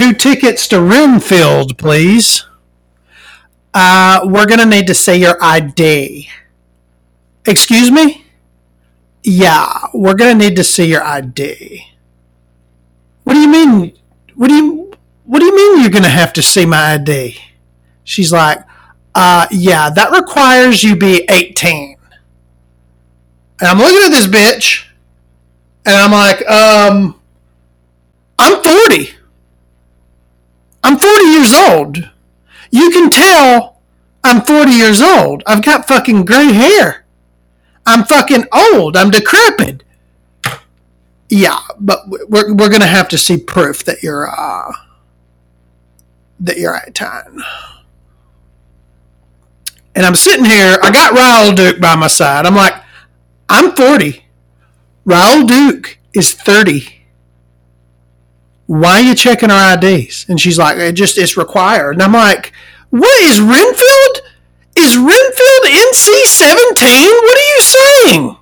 two tickets to Renfield, please. Uh, we're gonna need to see your ID. Excuse me? Yeah, we're gonna need to see your ID. What do you mean? What do you What do you mean you're gonna have to see my ID? She's like, uh, yeah, that requires you be 18. And I'm looking at this bitch, and I'm like, um, I'm 40. I'm 40 years old. You can tell I'm 40 years old. I've got fucking gray hair. I'm fucking old. I'm decrepit. Yeah, but we're, we're going to have to see proof that you're, uh, that you're 18. And I'm sitting here. I got Raul Duke by my side. I'm like, I'm 40. Raul Duke is 30 why are you checking our IDs? And she's like, it just, it's required. And I'm like, what is Renfield? Is Renfield NC 17? What are you saying?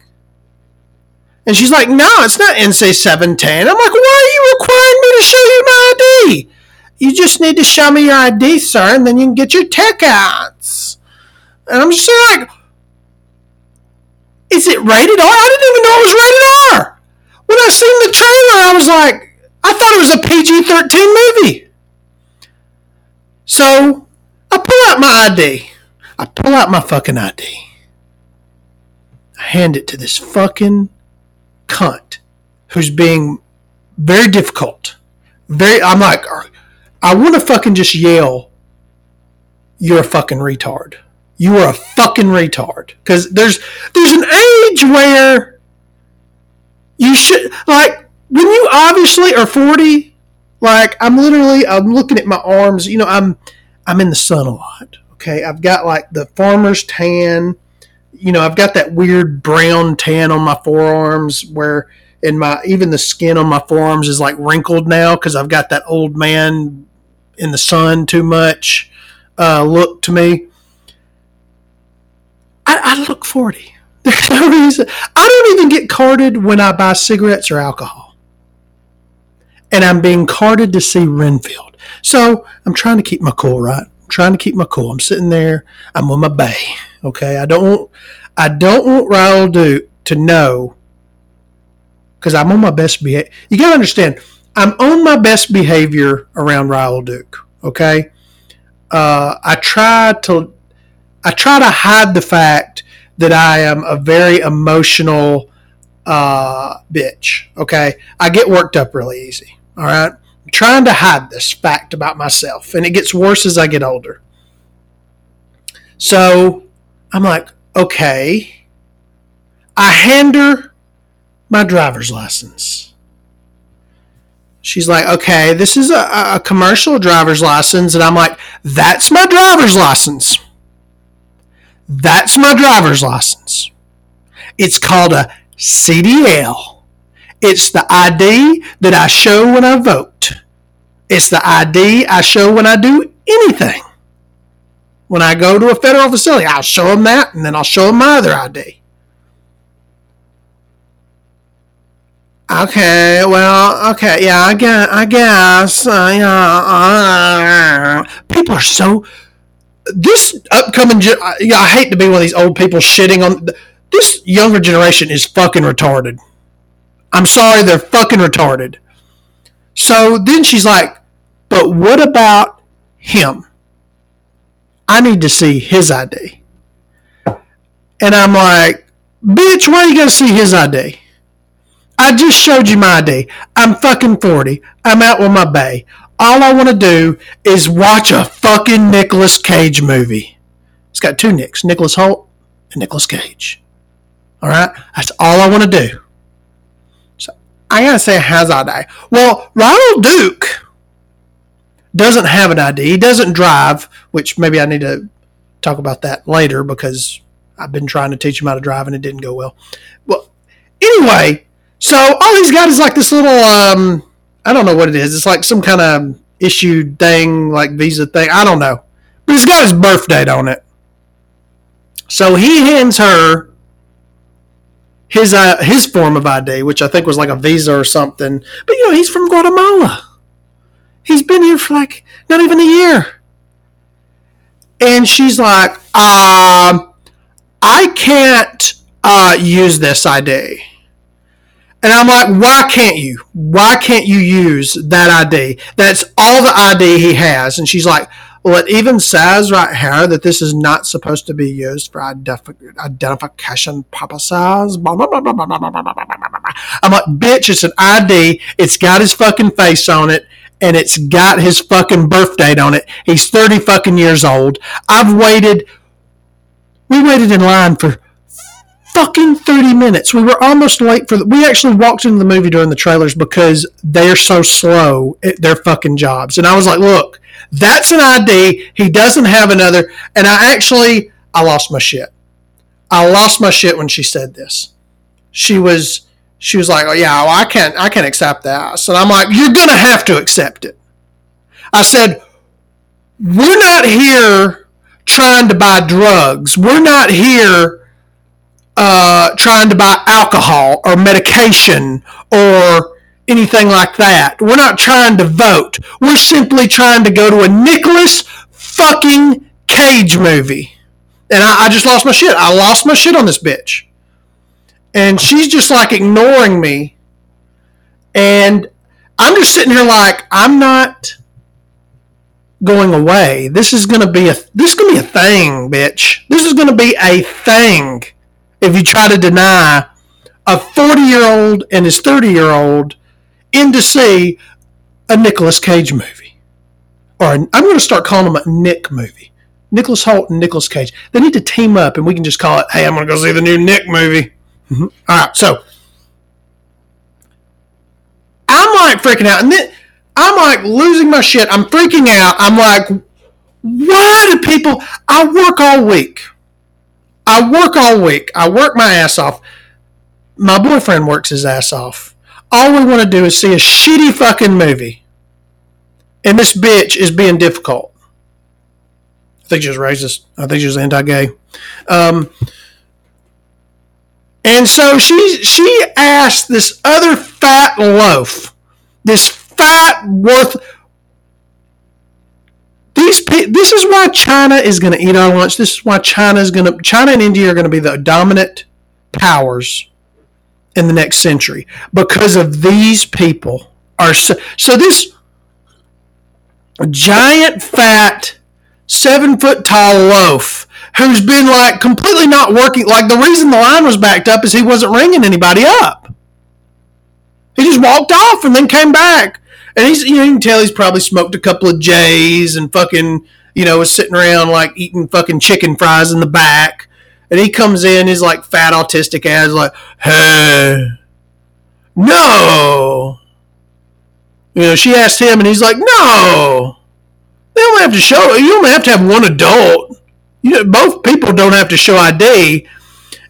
And she's like, no, it's not NC 17. I'm like, why are you requiring me to show you my ID? You just need to show me your ID, sir, and then you can get your tech outs. And I'm just like, is it rated R? I didn't even know it was rated R. When I seen the trailer, I was like, I thought it was a PG 13 movie. So I pull out my ID. I pull out my fucking ID. I hand it to this fucking cunt who's being very difficult. Very, I'm like, I want to fucking just yell, "You're a fucking retard! You are a fucking retard!" Because there's there's an age where you should like when you obviously are 40 like i'm literally i'm looking at my arms you know i'm i'm in the sun a lot okay? I've got like the farmer's tan you know i've got that weird brown tan on my forearms where in my even the skin on my forearms is like wrinkled now because i've got that old man in the sun too much uh, look to me. I, I look 40 there's no reason. I don't even get carded when i buy cigarettes or alcohol and I'm being carted to see Renfield. So I'm trying to keep my cool, right? I'm trying to keep my cool. I'm sitting there. I'm on my bay. Okay. I don't want, I don't want Raul Duke to know because I'm on my best behavior. You got to understand, I'm on my best behavior around Raul Duke. Okay. Uh, I try to, I try to hide the fact that I am a very emotional uh, bitch. Okay. I get worked up really easy. All right. I'm trying to hide this fact about myself, and it gets worse as I get older. So I'm like, okay. I hand her my driver's license. She's like, okay, this is a, a commercial driver's license. And I'm like, that's my driver's license. That's my driver's license. It's called a CDL. It's the ID that I show when I vote. It's the ID I show when I do anything. When I go to a federal facility, I'll show them that and then I'll show them my other ID. Okay, well, okay, yeah, I guess, I guess, uh, yeah, uh, people are so. This upcoming, yeah, I hate to be one of these old people shitting on. This younger generation is fucking retarded. I'm sorry, they're fucking retarded. So then she's like, but what about him? I need to see his ID. And I'm like, bitch, why you going to see his ID? I just showed you my ID. I'm fucking 40. I'm out with my bay. All I want to do is watch a fucking Nicolas Cage movie. It's got two Nicks, Nicholas Hoult and Nicolas Cage. All right? That's all I want to do. I gotta say has ID. Well, Raul Duke doesn't have an ID. He doesn't drive, which maybe I need to talk about that later because I've been trying to teach him how to drive and it didn't go well. Well, anyway, so all he's got is like this little um I don't know what it is. It's like some kind of issued thing, like visa thing. I don't know. But he's got his birth date on it. So he hands her his uh, his form of ID, which I think was like a visa or something. But you know, he's from Guatemala. He's been here for like not even a year. And she's like, um, I can't uh, use this ID. And I'm like, why can't you? Why can't you use that ID? That's all the ID he has. And she's like, well, it even says right here that this is not supposed to be used for identif- identification purposes. I'm like, bitch, it's an ID. It's got his fucking face on it and it's got his fucking birth date on it. He's 30 fucking years old. I've waited, we waited in line for fucking 30 minutes. We were almost late for the, we actually walked into the movie during the trailers because they're so slow at their fucking jobs. And I was like, look, that's an ID. He doesn't have another. And I actually, I lost my shit. I lost my shit when she said this. She was, she was like, "Oh yeah, well, I can't, I can't accept that." And I'm like, "You're gonna have to accept it." I said, "We're not here trying to buy drugs. We're not here uh, trying to buy alcohol or medication or anything like that. We're not trying to vote. We're simply trying to go to a Nicolas fucking Cage movie." And I, I just lost my shit. I lost my shit on this bitch and she's just like ignoring me and i'm just sitting here like i'm not going away this is to be a this is to be a thing bitch this is to be a thing if you try to deny a 40 year old and his 30 year old in to see a Nicolas Cage movie or i I'm going to start calling them a Nick movie Nicholas Hoult and Nicolas Cage they need to team up and we can just call it hey I'm going to go see the new Nick movie Mm-hmm. All right, so I'm like freaking out, and then I'm like losing my shit. I'm freaking out. I'm like, why do people? I work all week. I work all week. I work my ass off. My boyfriend works his ass off. All we want to do is see a shitty fucking movie. And this bitch is being difficult. I think she's racist. I think she's anti gay. Um, and so she she asked this other fat loaf, this fat worth. These this is why China is going to eat our lunch. This is why China is going to China and India are going to be the dominant powers in the next century because of these people are so, so this giant fat seven foot tall loaf who's been like completely not working. Like the reason the line was backed up is he wasn't ringing anybody up. He just walked off and then came back. And he's, you know, you can tell he's probably smoked a couple of J's and fucking, you know, was sitting around like eating fucking chicken fries in the back. And he comes in, he's like fat autistic ass, like, hey, no. You know, she asked him and he's like, no. They only have to show, you only have to have one adult. You know, both people don't have to show ID.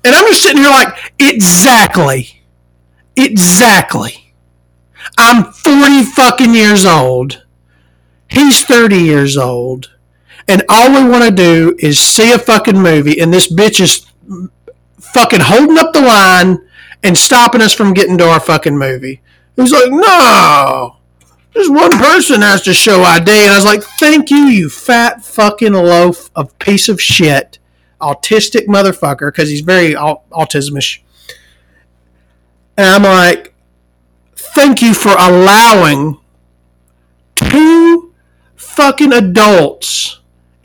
And I'm just sitting here like, exactly. Exactly. I'm 40 fucking years old. He's 30 years old. And all we want to do is see a fucking movie, and this bitch is fucking holding up the line and stopping us from getting to our fucking movie. He's like, no. Just one person has to show ID. And I was like, thank you, you fat fucking loaf of piece of shit, autistic motherfucker, because he's very autismish. And I'm like, thank you for allowing two fucking adults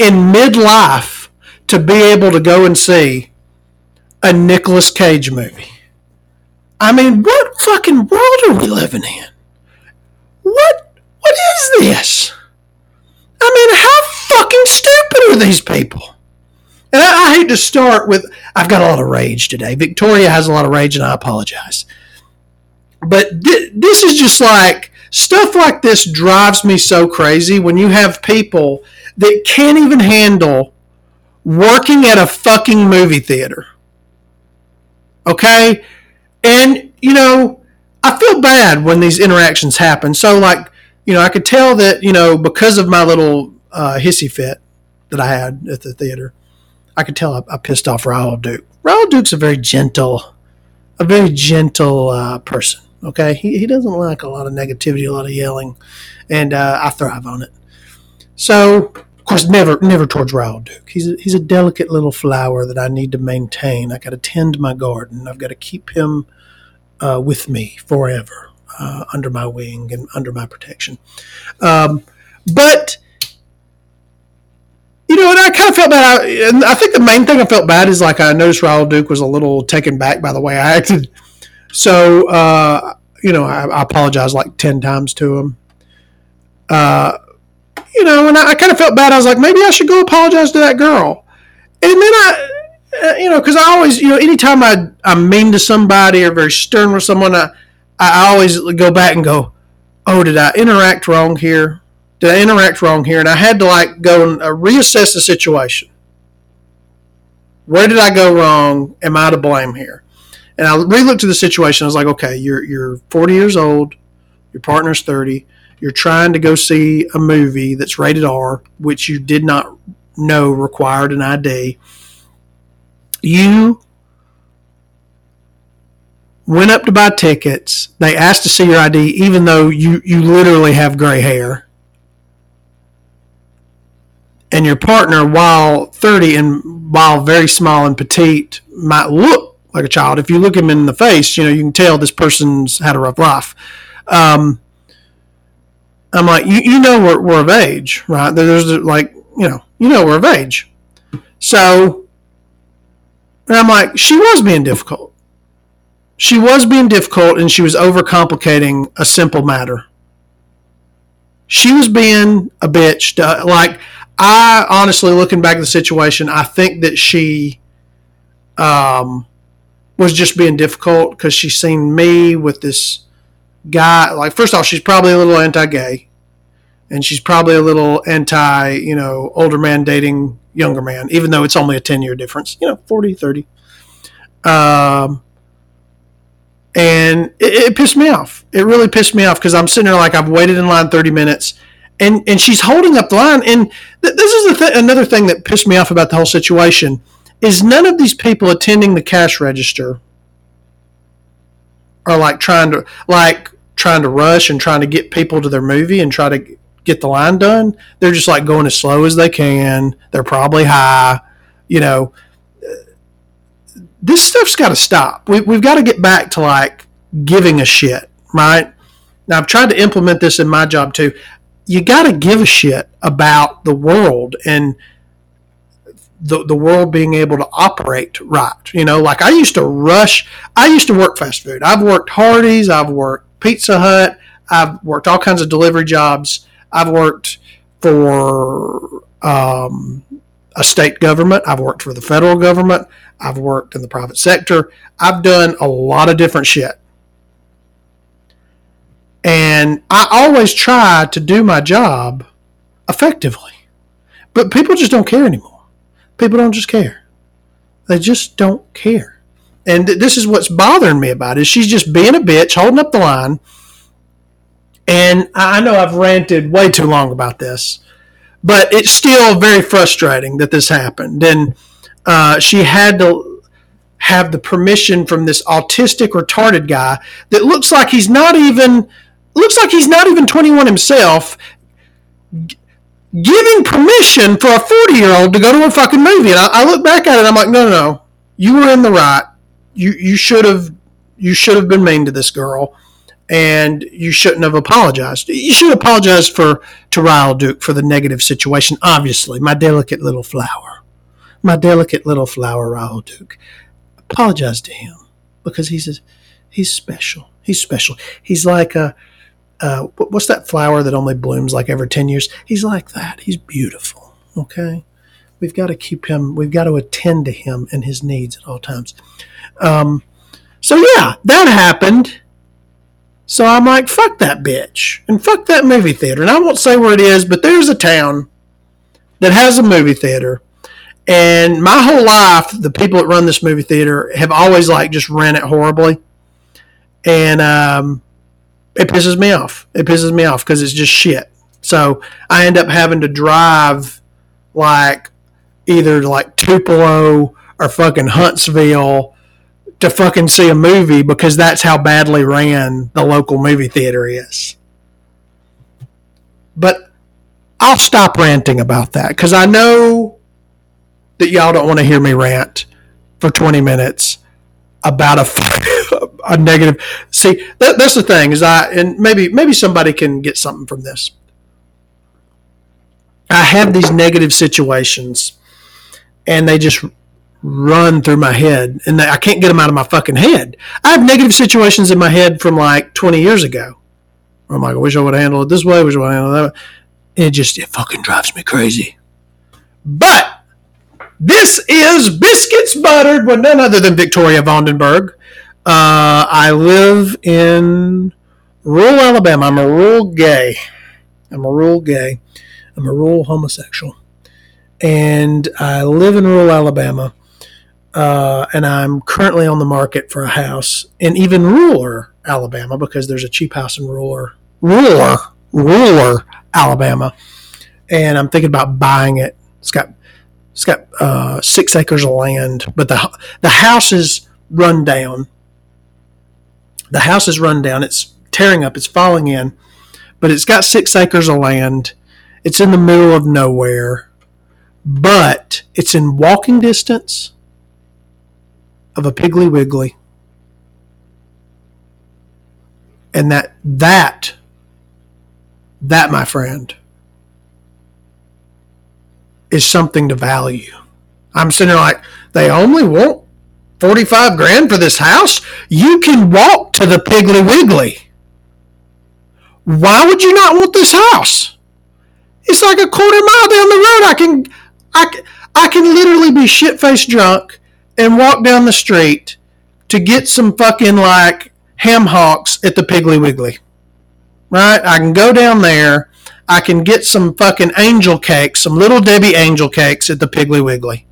in midlife to be able to go and see a Nicolas Cage movie. I mean, what fucking world are we living in? What what is this? I mean, how fucking stupid are these people? And I, I hate to start with I've got a lot of rage today. Victoria has a lot of rage, and I apologize. But th- this is just like stuff like this drives me so crazy when you have people that can't even handle working at a fucking movie theater. Okay? And, you know, I feel bad when these interactions happen. So, like, you know, I could tell that, you know, because of my little uh, hissy fit that I had at the theater, I could tell I, I pissed off Raoul Duke. Raoul Duke's a very gentle, a very gentle uh, person. Okay, he, he doesn't like a lot of negativity, a lot of yelling, and uh, I thrive on it. So, of course, never never towards Raoul Duke. He's a, he's a delicate little flower that I need to maintain. I got to tend my garden. I've got to keep him uh, with me forever, uh, under my wing and under my protection. Um, but you know, and I kind of felt bad. I, and I think the main thing I felt bad is like I noticed Raul Duke was a little taken back by the way I acted. So, uh, you know, I, I apologized like 10 times to him. Uh, you know, and I, I kind of felt bad. I was like, maybe I should go apologize to that girl. And then I, uh, you know, because I always, you know, anytime I, I'm mean to somebody or very stern with someone, I, I always go back and go, oh, did I interact wrong here? Did I interact wrong here? And I had to like go and uh, reassess the situation. Where did I go wrong? Am I to blame here? And I re-looked at the situation. I was like, okay, you're you're 40 years old, your partner's 30. You're trying to go see a movie that's rated R, which you did not know required an ID. You went up to buy tickets. They asked to see your ID, even though you, you literally have gray hair. And your partner, while 30 and while very small and petite, might look like a child. If you look him in the face, you know, you can tell this person's had a rough life. Um, I'm like, you, you know, we're, we're of age, right? There's like, you know, you know, we're of age. So, and I'm like, she was being difficult. She was being difficult and she was overcomplicating a simple matter. She was being a bitch. To, like, I honestly, looking back at the situation, I think that she, um, was just being difficult because she's seen me with this guy. Like, first off, she's probably a little anti-gay, and she's probably a little anti, you know, older man dating younger man, even though it's only a 10 year difference, you know, 40, 30. Um, and it, it pissed me off. It really pissed me off because I'm sitting there like I've waited in line 30 minutes and, and she's holding up the line. And th- this is th- another thing that pissed me off about the whole situation is none of these people attending the cash register are like trying to like trying to rush and trying to get people to their movie and try to get the line done. They're just like going as slow as they can. They're probably high, you know. This stuff's got to stop. We, we've got to get back to like giving a shit, right? Now I've tried to implement this in my job too. You got to give a shit about the world and the, the world being able to operate right. You know, like I used to rush, I used to work fast food. I've worked Hardee's, I've worked Pizza Hut, I've worked all kinds of delivery jobs. I've worked for um, a state government, I've worked for the federal government, I've worked in the private sector, I've done a lot of different shit. And I always try to do my job effectively. But people just don't care anymore people don't just care. They just don't care. And this is what's bothering me about it. Is she's just being a bitch, holding up the line. And I know I've ranted way too long about this, but it's still very frustrating that this happened. And uh, she had to have the permission from this autistic, retarded guy that looks like he's not even looks like he's not even 21 himself giving permission for a 40 year old to go to a fucking movie. And I, I, look back at it, I'm like, no, no, no, you were in the right. You you should have you should have been mean to this girl, and you shouldn't have apologized. You should apologize for to Raoul Duke for the negative situation. Obviously, my delicate little flower, my delicate little flower, Raoul Duke. Apologize to him because he's a, he's special. He's special. He's like a uh, what's that flower that only blooms like every 10 years? He's like that. He's beautiful. Okay. We've got to keep him, we've got to attend to him and his needs at all times. Um, so yeah, that happened. So I'm like, fuck that bitch and fuck that movie theater. And I won't say where it is, but there's a town that has a movie theater. And my whole life, the people that run this movie theater have always like just ran it horribly. And um, it pisses me off. It pisses me off because it's just shit. So I end up having to drive like either like Tupelo or fucking Huntsville to fucking see a movie because that's how badly ran the local movie theater is. But I'll stop ranting about that because I know that y'all don't want to hear me rant for 20 minutes about a, a negative. See, that, that's the thing is I, and maybe, maybe somebody can get something from this. I have these negative situations and they just run through my head and I can't get them out of my fucking head. I have negative situations in my head from like 20 years ago. I'm like, I wish I would handle it this way. I wish I would handle that way. It just, it fucking drives me crazy. But this is Biscuits Buttered with none other than Victoria Vandenberg. Uh, I live in rural Alabama. I'm a rural gay. I'm a rural gay. I'm a rural homosexual. And I live in rural Alabama. Uh, and I'm currently on the market for a house in even ruler Alabama because there's a cheap house in ruler, ruler, ruler Alabama. And I'm thinking about buying it. It's got it's got uh, six acres of land, but the the house is run down. The house is run down. It's tearing up. It's falling in, but it's got six acres of land. It's in the middle of nowhere, but it's in walking distance of a Piggly Wiggly, and that that that, my friend, is something to value. I'm sitting like, they only want 45 grand for this house? You can walk to the Piggly Wiggly. Why would you not want this house? It's like a quarter mile down the road. I can, I, I can literally be shit faced drunk and walk down the street to get some fucking like ham hocks at the Piggly Wiggly right? I can go down there. I can get some fucking angel cakes, some little Debbie angel cakes at the Piggly Wiggly.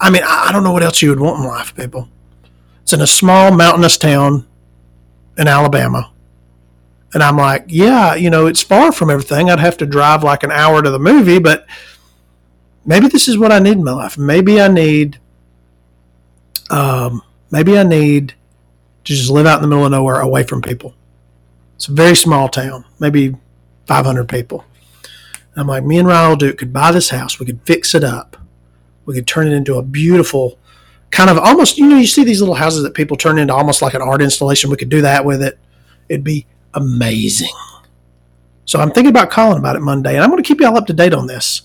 I mean, I don't know what else you would want in life, people. It's in a small mountainous town in Alabama. And I'm like, yeah, you know, it's far from everything. I'd have to drive like an hour to the movie, but maybe this is what I need in my life. Maybe I need, um, maybe I need to just live out in the middle of nowhere away from people. It's a very small town, maybe 500 people. And I'm like, me and Raul Duke could buy this house. We could fix it up. We could turn it into a beautiful, kind of almost, you know, you see these little houses that people turn into almost like an art installation. We could do that with it. It'd be amazing. So I'm thinking about calling about it Monday, and I'm going to keep y'all up to date on this.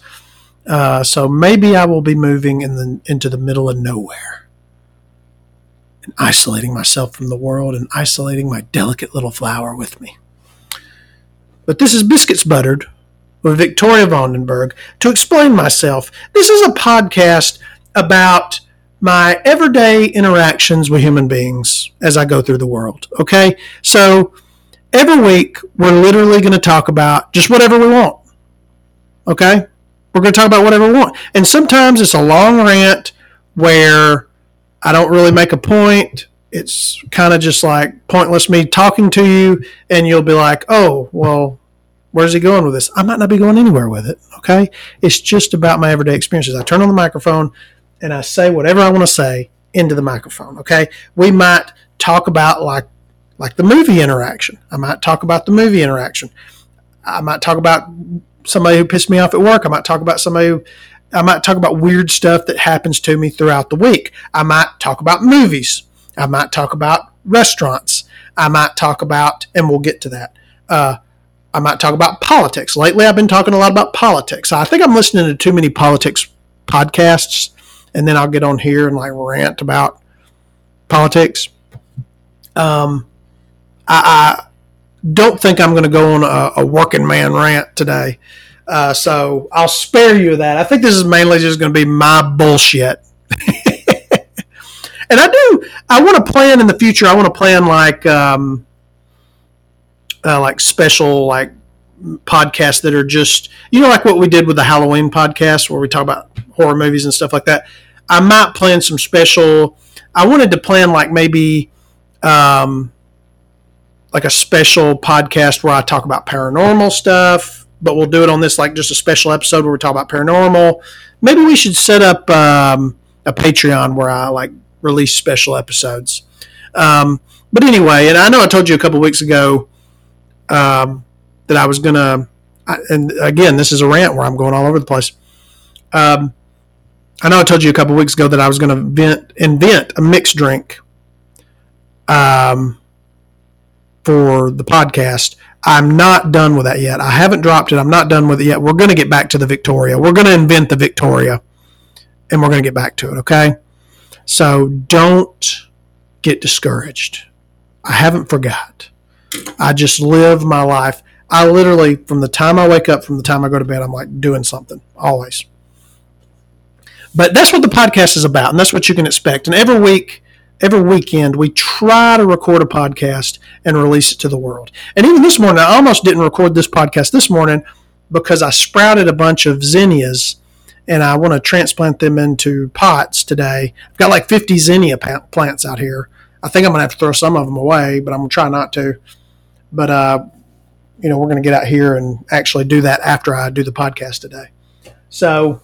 Uh, so maybe I will be moving in the into the middle of nowhere isolating myself from the world and isolating my delicate little flower with me. But this is Biscuits Buttered with Victoria Vandenberg. To explain myself, this is a podcast about my everyday interactions with human beings as I go through the world. Okay? So every week, we're literally going to talk about just whatever we want. Okay? We're going to talk about whatever we want. And sometimes it's a long rant where I don't really make a point. It's kind of just like pointless me talking to you, and you'll be like, oh, well, where's he going with this? I might not be going anywhere with it. Okay. It's just about my everyday experiences. I turn on the microphone and I say whatever I want to say into the microphone. Okay. We might talk about like, like the movie interaction. I might talk about the movie interaction. I might talk about somebody who pissed me off at work. I might talk about somebody who I might talk about weird stuff that happens to me throughout the week. I might talk about movies. I might talk about restaurants. I might talk about, and we'll get to that. Uh, I might talk about politics. Lately, I've been talking a lot about politics. I think I'm listening to too many politics podcasts, and then I'll get on here and like rant about politics. Um, I, I don't think I'm going to go on a, a working man rant today. Uh, so I'll spare you that. I think this is mainly just going to be my bullshit. and I do. I want to plan in the future. I want to plan like um, uh, like special like podcasts that are just you know like what we did with the Halloween podcast where we talk about horror movies and stuff like that. I might plan some special. I wanted to plan like maybe um, like a special podcast where I talk about paranormal stuff but we'll do it on this like just a special episode where we talk about paranormal. Maybe we should set up um, a Patreon where I like release special episodes. Um, but anyway, and I know I told you a couple weeks ago um, that I was gonna, and again, this is a rant where I'm going all over the place. Um, I know I told you a couple weeks ago that I was going to invent, invent a mixed drink um, for the podcast. I'm not done with that yet. I haven't dropped it. I'm not done with it yet. We're going to get back to the Victoria. We're going to invent the Victoria and we're going to get back to it, okay? So don't get discouraged. I haven't forgot. I just live my life. I literally, from the time I wake up, from the time I go to bed, I'm like doing something always. But that's what the podcast is about, and that's what you can expect. And every week, every weekend, we try to record a podcast and release it to the world. And even this morning, I almost didn't record this podcast this morning because I sprouted a bunch of zinnias and I want to transplant them into pots today. I've got like 50 zinnia plants out here. I think I'm going to have to throw some of them away, but I'm going to try not to. But, uh, you know, we're going to get out here and actually do that after I do the podcast today. So,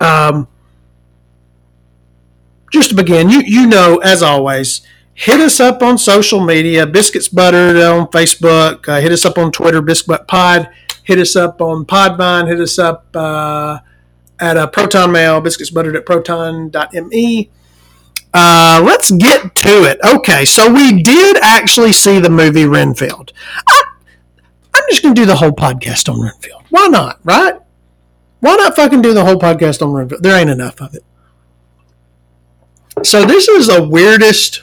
um, just to begin, you you know, as always, hit us up on social media, Biscuits Buttered on Facebook, uh, hit us up on Twitter, Biscuit Pod, hit us up on Podvine, hit us up uh, at a uh, Proton Mail, Biscuits Buttered at proton.me. Uh, let's get to it. Okay, so we did actually see the movie Renfield. I, I'm just going to do the whole podcast on Renfield. Why not, right? Why not fucking do the whole podcast on Renfield? There ain't enough of it. So this is the weirdest.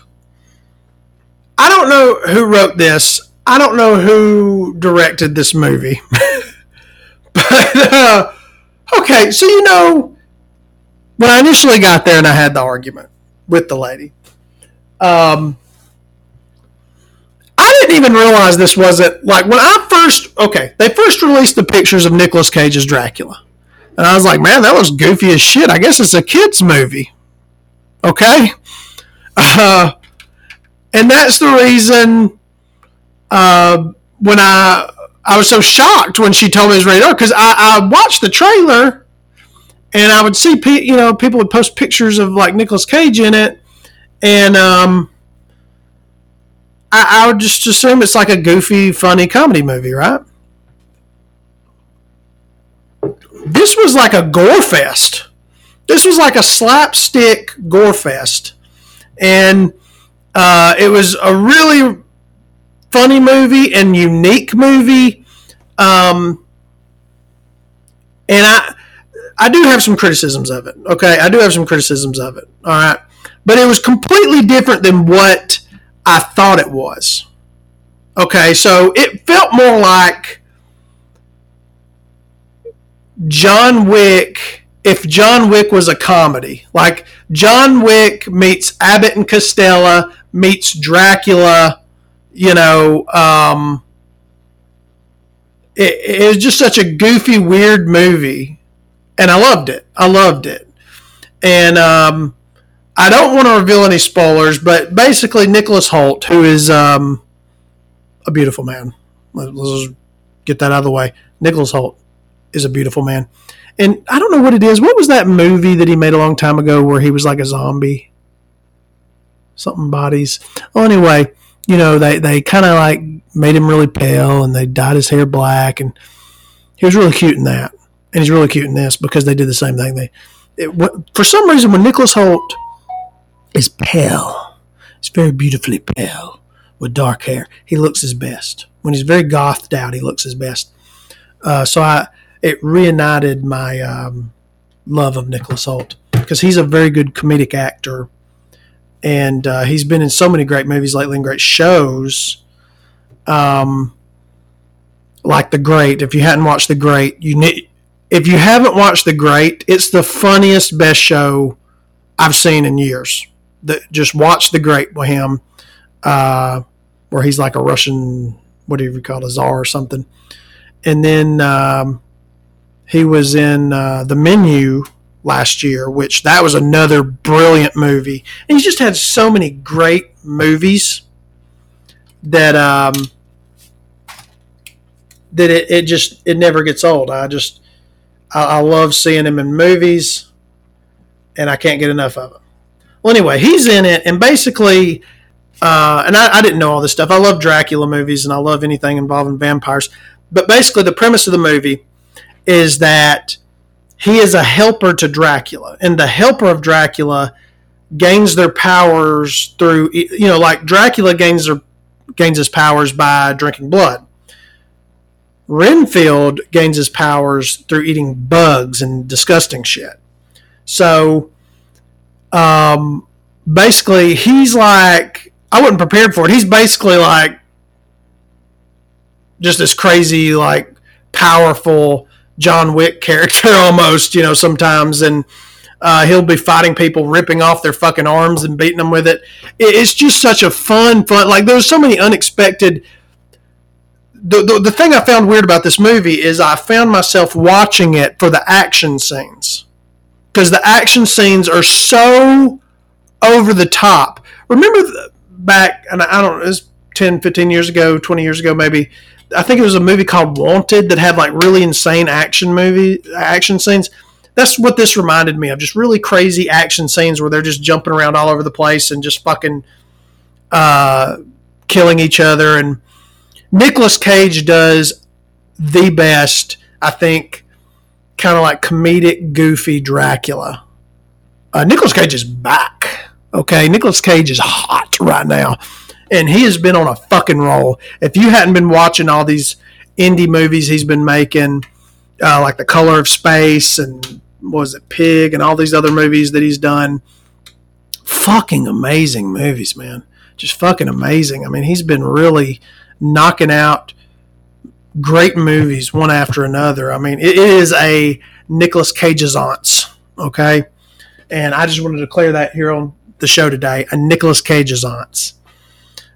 I don't know who wrote this. I don't know who directed this movie. but uh, okay, so you know, when I initially got there and I had the argument with the lady, um, I didn't even realize this wasn't like when I first. Okay, they first released the pictures of Nicolas Cage's Dracula. And I was like, man, that was goofy as shit. I guess it's a kids movie. Okay. Uh, and that's the reason uh, when I I was so shocked when she told me it was rated R because I, I watched the trailer and I would see pe- you know people would post pictures of like Nicolas Cage in it and um, I, I would just assume it's like a goofy, funny comedy movie, right? this was like a gore fest. This was like a slapstick gore fest, and uh, it was a really funny movie and unique movie. Um, and I, I do have some criticisms of it. Okay, I do have some criticisms of it. All right, but it was completely different than what I thought it was. Okay, so it felt more like John Wick if John Wick was a comedy. Like John Wick meets Abbott and Costello meets Dracula, you know, um, it, it was just such a goofy, weird movie. And I loved it. I loved it. And um, I don't want to reveal any spoilers, but basically, Nicholas Hoult, who is um, a beautiful man, let's get that out of the way. Nicholas Hoult is a beautiful man. And I don't know what it is. What was that movie that he made a long time ago where he was like a zombie? Something bodies. Well, anyway, you know, they, they kind of like made him really pale and they dyed his hair black. And he was really cute in that. And he's really cute in this because they did the same thing. They, it, for some reason, when Nicholas Hoult is pale, he's very beautifully pale with dark hair, he looks his best. When he's very gothed out, he looks his best. Uh, so I, it reunited my um, love of Nicholas Hoult because he's a very good comedic actor, and uh, he's been in so many great movies lately and great shows. Um, like The Great. If you hadn't watched The Great, you need. If you haven't watched The Great, it's the funniest, best show I've seen in years. The, just watch The Great with him, uh, where he's like a Russian, what do you call a czar or something. And then um, he was in uh, the menu last year, which that was another brilliant movie. And he's just had so many great movies that um, that it, it just it never gets old. I just I, I love seeing him in movies, and I can't get enough of him. Well, anyway, he's in it, and basically, uh, and I, I didn't know all this stuff. I love Dracula movies, and I love anything involving vampires. But basically, the premise of the movie is that he is a helper to Dracula, and the helper of Dracula gains their powers through, you know, like Dracula gains their gains his powers by drinking blood. Renfield gains his powers through eating bugs and disgusting shit. So, um, basically, he's like, I wasn't prepared for it. He's basically like just this crazy, like powerful John Wick character almost, you know, sometimes. And uh, he'll be fighting people, ripping off their fucking arms and beating them with it. It's just such a fun, fun. Like, there's so many unexpected the, the, the thing I found weird about this movie is I found myself watching it for the action scenes because the action scenes are so over the top. Remember back, and I don't know, it was 10, 15 years ago, 20 years ago, maybe. I think it was a movie called Wanted that had like really insane action movie action scenes. That's what this reminded me of. Just really crazy action scenes where they're just jumping around all over the place and just fucking uh, killing each other and Nicolas Cage does the best, I think, kind of like comedic, goofy Dracula. Uh, Nicolas Cage is back. Okay, Nicolas Cage is hot right now, and he has been on a fucking roll. If you hadn't been watching all these indie movies he's been making, uh, like The Color of Space and was it Pig and all these other movies that he's done, fucking amazing movies, man. Just fucking amazing. I mean, he's been really knocking out great movies one after another. I mean, it is a Nicholas Cage's aunts, okay? And I just wanted to declare that here on the show today, a Nicholas Cage's aunts.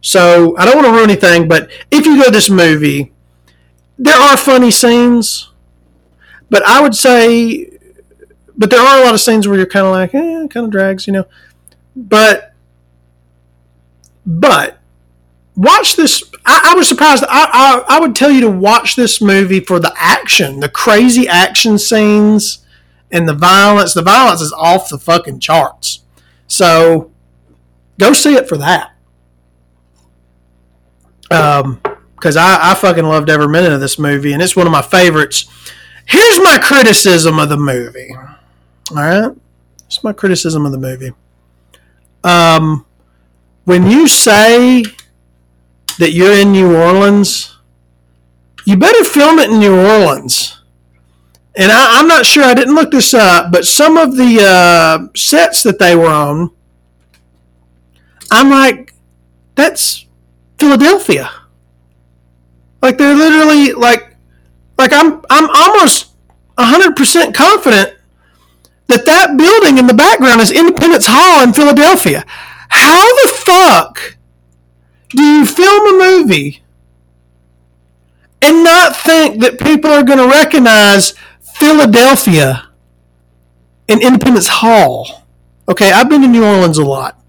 So I don't want to ruin anything, but if you go to this movie, there are funny scenes, but I would say, but there are a lot of scenes where you're kind of like, eh, kind of drags, you know. But, but watch this. I, I was surprised. I, I, I would tell you to watch this movie for the action, the crazy action scenes, and the violence. The violence is off the fucking charts. So go see it for that. Um, because I, I fucking loved every minute of this movie, and it's one of my favorites. Here's my criticism of the movie. All right, it's my criticism of the movie. Um, when you say that you're in New Orleans, you better film it in New Orleans. And I, am not sure, I didn't look this up, but some of the uh, sets that they were on, I'm like, that's Philadelphia. Like they're literally like, like I'm, I'm almost 100% confident that that building in the background is Independence Hall in Philadelphia. How the fuck do you film a movie and not think that people are going to recognize Philadelphia and Independence Hall? Okay, I've been to New Orleans a lot.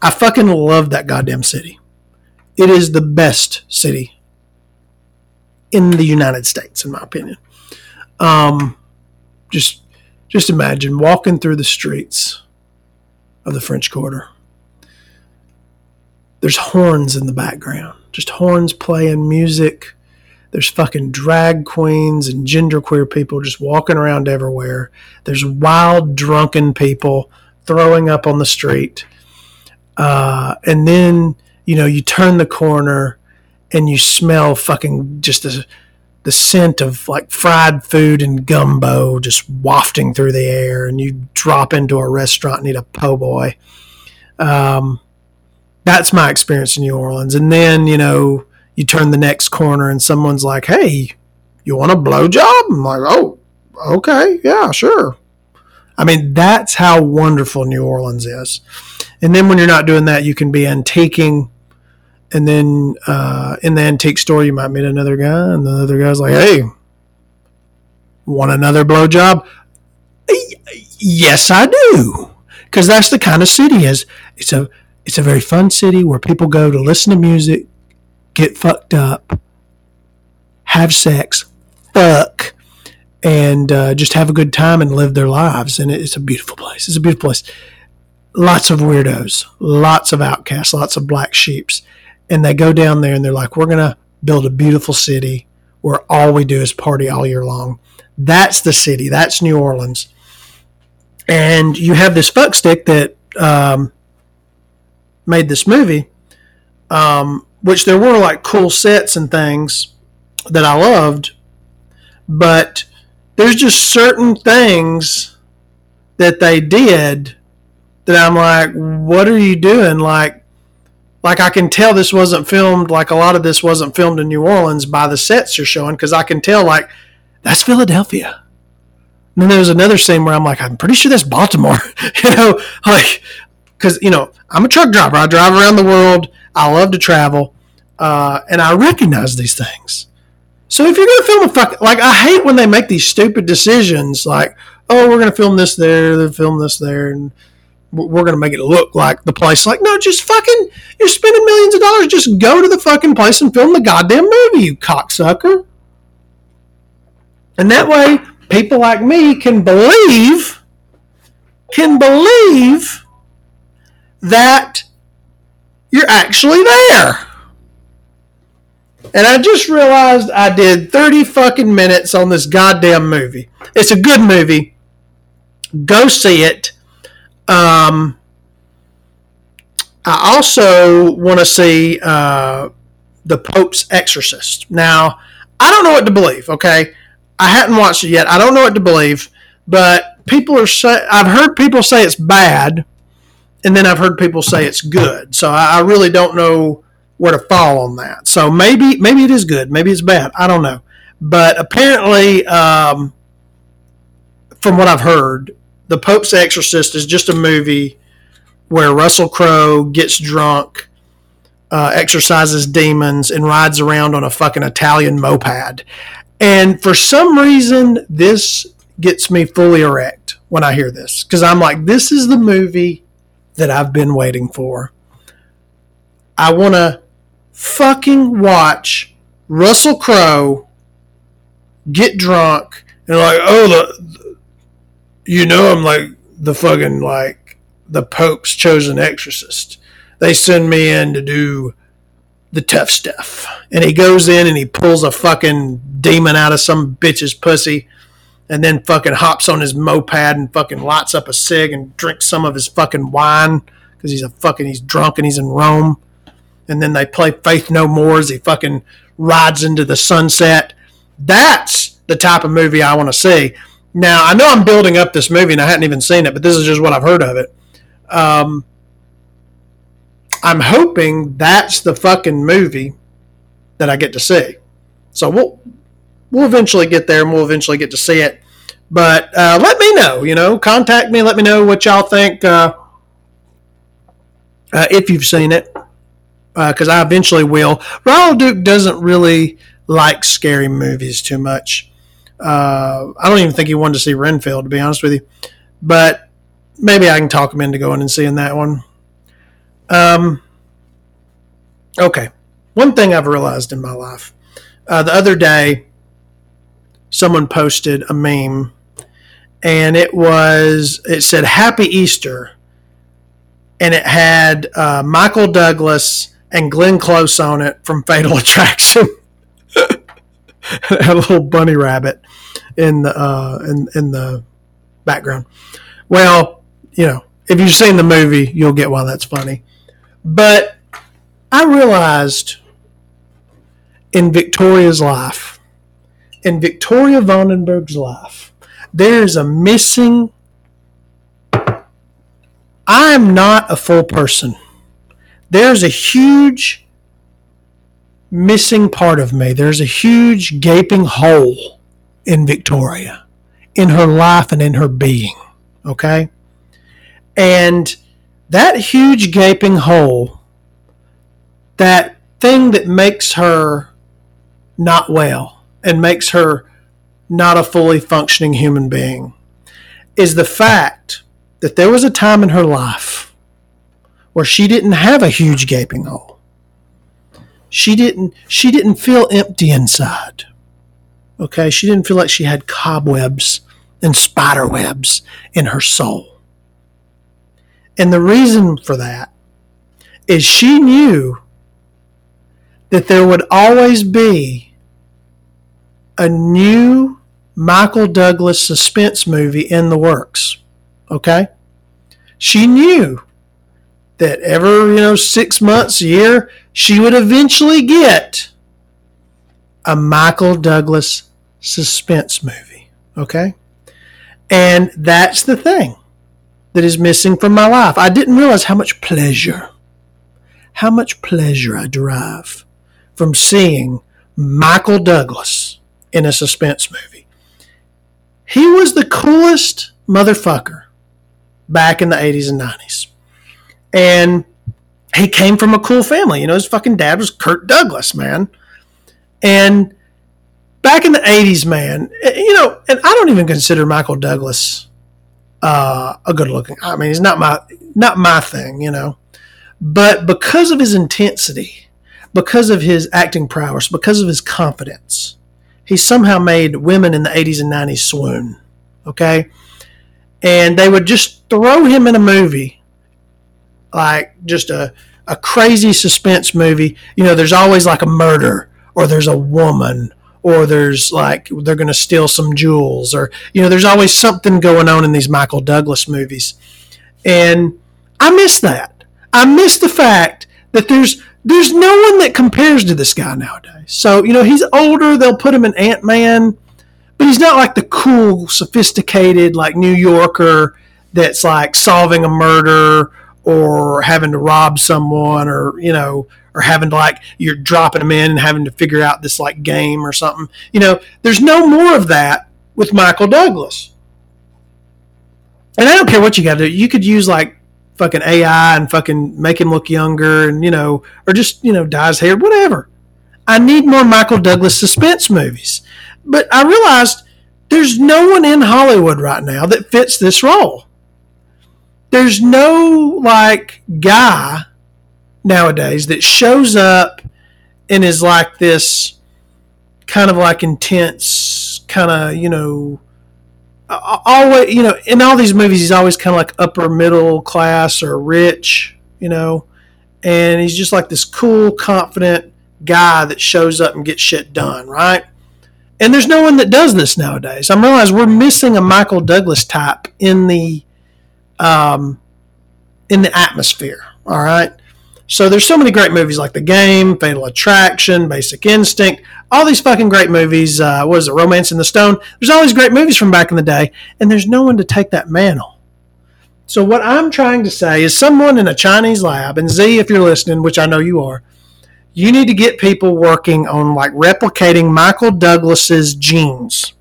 I fucking love that goddamn city. It is the best city in the United States, in my opinion. Um, just, just imagine walking through the streets of the French Quarter there's horns in the background, just horns playing music. There's fucking drag queens and genderqueer people just walking around everywhere. There's wild, drunken people throwing up on the street. Uh, and then, you know, you turn the corner and you smell fucking just the, the scent of like fried food and gumbo just wafting through the air. And you drop into a restaurant and eat a po' boy. Um, that's my experience in New Orleans. And then, you know, you turn the next corner and someone's like, hey, you want a blowjob? I'm like, oh, okay, yeah, sure. I mean, that's how wonderful New Orleans is. And then when you're not doing that, you can be antiquing. And then uh, in the antique store, you might meet another guy, and the other guy's like, hey, want another blowjob? Yes, I do. Because that's the kind of city is. It's a it's a very fun city where people go to listen to music, get fucked up, have sex, fuck, and uh, just have a good time and live their lives. And it's a beautiful place. It's a beautiful place. lots of weirdos, lots of outcasts, lots of black sheeps. And they go down there and they're like, we're going to build a beautiful city where all we do is party all year long. That's the city. That's New Orleans. And you have this fuckstick that um, made this movie, um, which there were like cool sets and things that I loved, but there's just certain things that they did that I'm like, what are you doing? Like, like I can tell this wasn't filmed. Like a lot of this wasn't filmed in New Orleans by the sets you're showing because I can tell like that's Philadelphia. And then there's another scene where I'm like, I'm pretty sure that's Baltimore. you know, like because you know I'm a truck driver. I drive around the world. I love to travel, uh, and I recognize these things. So if you're gonna film a fuck, like I hate when they make these stupid decisions, like, oh, we're gonna film this there, then film this there, and we're gonna make it look like the place. Like, no, just fucking, you're spending millions of dollars. Just go to the fucking place and film the goddamn movie, you cocksucker. And that way, people like me can believe, can believe that you're actually there. And I just realized I did 30 fucking minutes on this goddamn movie. It's a good movie. Go see it. Um, I also want to see uh, The Pope's Exorcist. Now, I don't know what to believe, okay? I hadn't watched it yet. I don't know what to believe, but people are say I've heard people say it's bad, and then I've heard people say it's good. So I, I really don't know where to fall on that. So maybe maybe it is good, maybe it's bad. I don't know, but apparently, um, from what I've heard, The Pope's Exorcist is just a movie where Russell Crowe gets drunk. Uh, exorcises demons and rides around on a fucking Italian moped. And for some reason, this gets me fully erect when I hear this because I'm like, this is the movie that I've been waiting for. I want to fucking watch Russell Crowe get drunk and like, oh, the, you know, I'm like the fucking like the Pope's chosen exorcist. They send me in to do the tough stuff. And he goes in and he pulls a fucking demon out of some bitch's pussy and then fucking hops on his moped and fucking lights up a cig and drinks some of his fucking wine because he's a fucking, he's drunk and he's in Rome. And then they play Faith No More as he fucking rides into the sunset. That's the type of movie I want to see. Now, I know I'm building up this movie and I hadn't even seen it, but this is just what I've heard of it. Um, I'm hoping that's the fucking movie that I get to see. So we'll we'll eventually get there and we'll eventually get to see it. But uh, let me know, you know, contact me, let me know what y'all think uh, uh, if you've seen it, because uh, I eventually will. Raul Duke doesn't really like scary movies too much. Uh, I don't even think he wanted to see Renfield, to be honest with you. But maybe I can talk him into going and seeing that one. Um, okay. One thing I've realized in my life uh, the other day, someone posted a meme and it was, it said Happy Easter. And it had uh, Michael Douglas and Glenn Close on it from Fatal Attraction. a little bunny rabbit in the uh, in in the background. Well, you know, if you've seen the movie, you'll get why that's funny. But I realized in Victoria's life, in Victoria Vandenberg's life, there is a missing. I am not a full person. There's a huge missing part of me. There's a huge gaping hole in Victoria, in her life and in her being. Okay? And that huge gaping hole, that thing that makes her not well and makes her not a fully functioning human being, is the fact that there was a time in her life where she didn't have a huge gaping hole. She didn't she didn't feel empty inside. Okay, she didn't feel like she had cobwebs and spider webs in her soul. And the reason for that is she knew that there would always be a new Michael Douglas suspense movie in the works. Okay? She knew that every, you know, six months, a year, she would eventually get a Michael Douglas suspense movie. Okay? And that's the thing that is missing from my life. I didn't realize how much pleasure, how much pleasure I derive from seeing Michael Douglas in a suspense movie. He was the coolest motherfucker back in the 80s and 90s. And he came from a cool family. You know, his fucking dad was Kirk Douglas, man. And back in the 80s, man, eh, you know, and I don't even consider Michael Douglas uh, a good looking. I mean, he's not my not my thing, you know. But because of his intensity, because of his acting prowess, because of his confidence, he somehow made women in the 80s and 90s swoon. Okay? And they would just throw him in a movie like just a a crazy suspense movie. You know, there's always like a murder or there's a woman or there's like they're going to steal some jewels or you know there's always something going on in these michael douglas movies. And i miss that. I miss the fact that there's there's no one that compares to this guy nowadays. So you know he's older they'll put him in ant-man but he's not like the cool sophisticated like new yorker that's like solving a murder or having to rob someone or you know or having to like you're dropping them in and having to figure out this like game or something. You know, there's no more of that with Michael Douglas. And I don't care what you got to do. You could use like fucking AI and fucking make him look younger and, you know, or just, you know, dye his hair, whatever. I need more Michael Douglas suspense movies. But I realized there's no one in Hollywood right now that fits this role. There's no like guy nowadays that shows up and is like this kind of like intense kind of you know always you know in all these movies he's always kind of like upper middle class or rich you know and he's just like this cool confident guy that shows up and gets shit done right? And there's no one that does this nowadays. I'm realizing we're missing a michael douglas type in the um in the atmosphere all right so there's so many great movies like The Game, Fatal Attraction, Basic Instinct, all these fucking great movies. Uh, what is it, Romancing the Stone? There's all these great movies from back in the day, and there's no one to take that mantle. So what I'm trying to say is someone in a Chinese lab, and Z, if you're listening, which I know you are, you need to get people working on like replicating Michael Douglas's genes.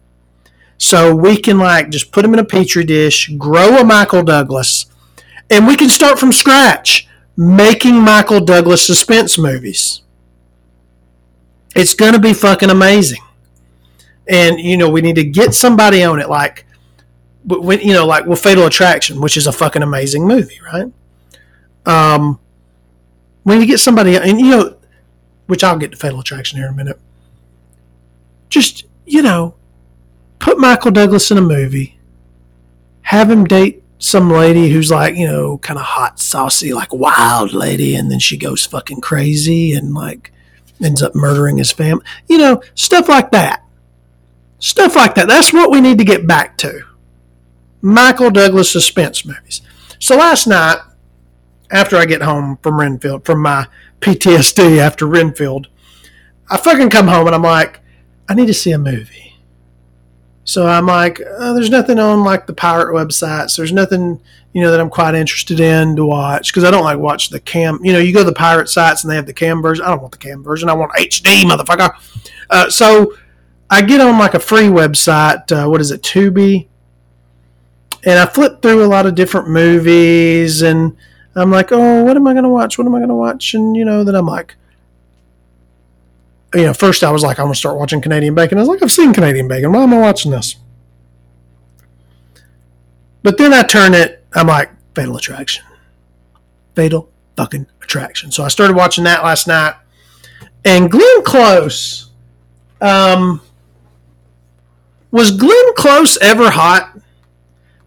So we can like just put them in a petri dish, grow a Michael Douglas, and we can start from scratch making Michael Douglas suspense movies. It's going to be fucking amazing. And, you know, we need to get somebody on it, like, when, you know, like with Fatal Attraction, which is a fucking amazing movie, right? Um, we need to get somebody, and, you know, which I'll get to Fatal Attraction here in a minute. Just, you know, put Michael Douglas in a movie, have him date some lady who's like, you know, kind of hot, saucy, like wild lady, and then she goes fucking crazy and like ends up murdering his family. You know, stuff like that. Stuff like that. That's what we need to get back to. Michael Douglas suspense movies. So last night, after I get home from Renfield, from my PTSD after Renfield, I fucking come home and I'm like, I need to see a movie. So I'm like, oh, there's nothing on like the pirate websites. There's nothing, you know, that I'm quite interested in to watch because I don't like watch the cam. You know, you go to the pirate sites and they have the cam version. I don't want the cam version. I want HD, motherfucker. Uh, so I get on like a free website. Uh, what is it, Tubi? And I flip through a lot of different movies and I'm like, oh, what am I going to watch? What am I going to watch? And, you know, then I'm like, you know, first I was like, I'm gonna start watching Canadian Bacon. I was like, I've seen Canadian Bacon. Why am I watching this? But then I turn it. I'm like, Fatal Attraction. Fatal fucking Attraction. So I started watching that last night. And Glenn Close, um, was Glenn Close ever hot?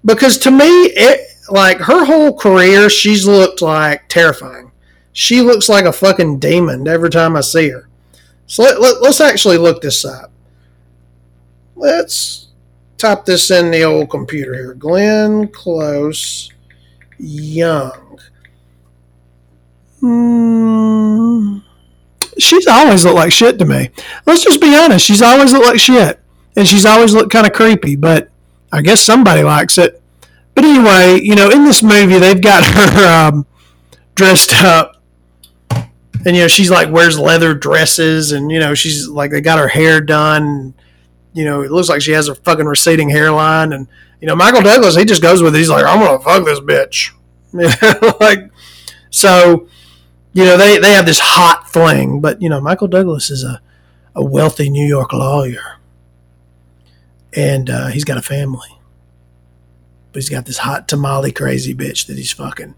Because to me, it, like her whole career, she's looked like terrifying. She looks like a fucking demon every time I see her. So let, let, let's actually look this up. Let's type this in the old computer here. Glenn Close Young. Hmm. She's always looked like shit to me. Let's just be honest. She's always looked like shit. And she's always looked kind of creepy, but I guess somebody likes it. But anyway, you know, in this movie, they've got her um, dressed up. And, you know, she's like wears leather dresses and, you know, she's like, they got her hair done. You know, it looks like she has a fucking receding hairline. And, you know, Michael Douglas, he just goes with it. He's like, I'm to fuck this bitch. like, so, you know, they, they have this hot fling. But, you know, Michael Douglas is a, a wealthy New York lawyer. And uh, he's got a family but he's got this hot tamale crazy bitch that he's fucking.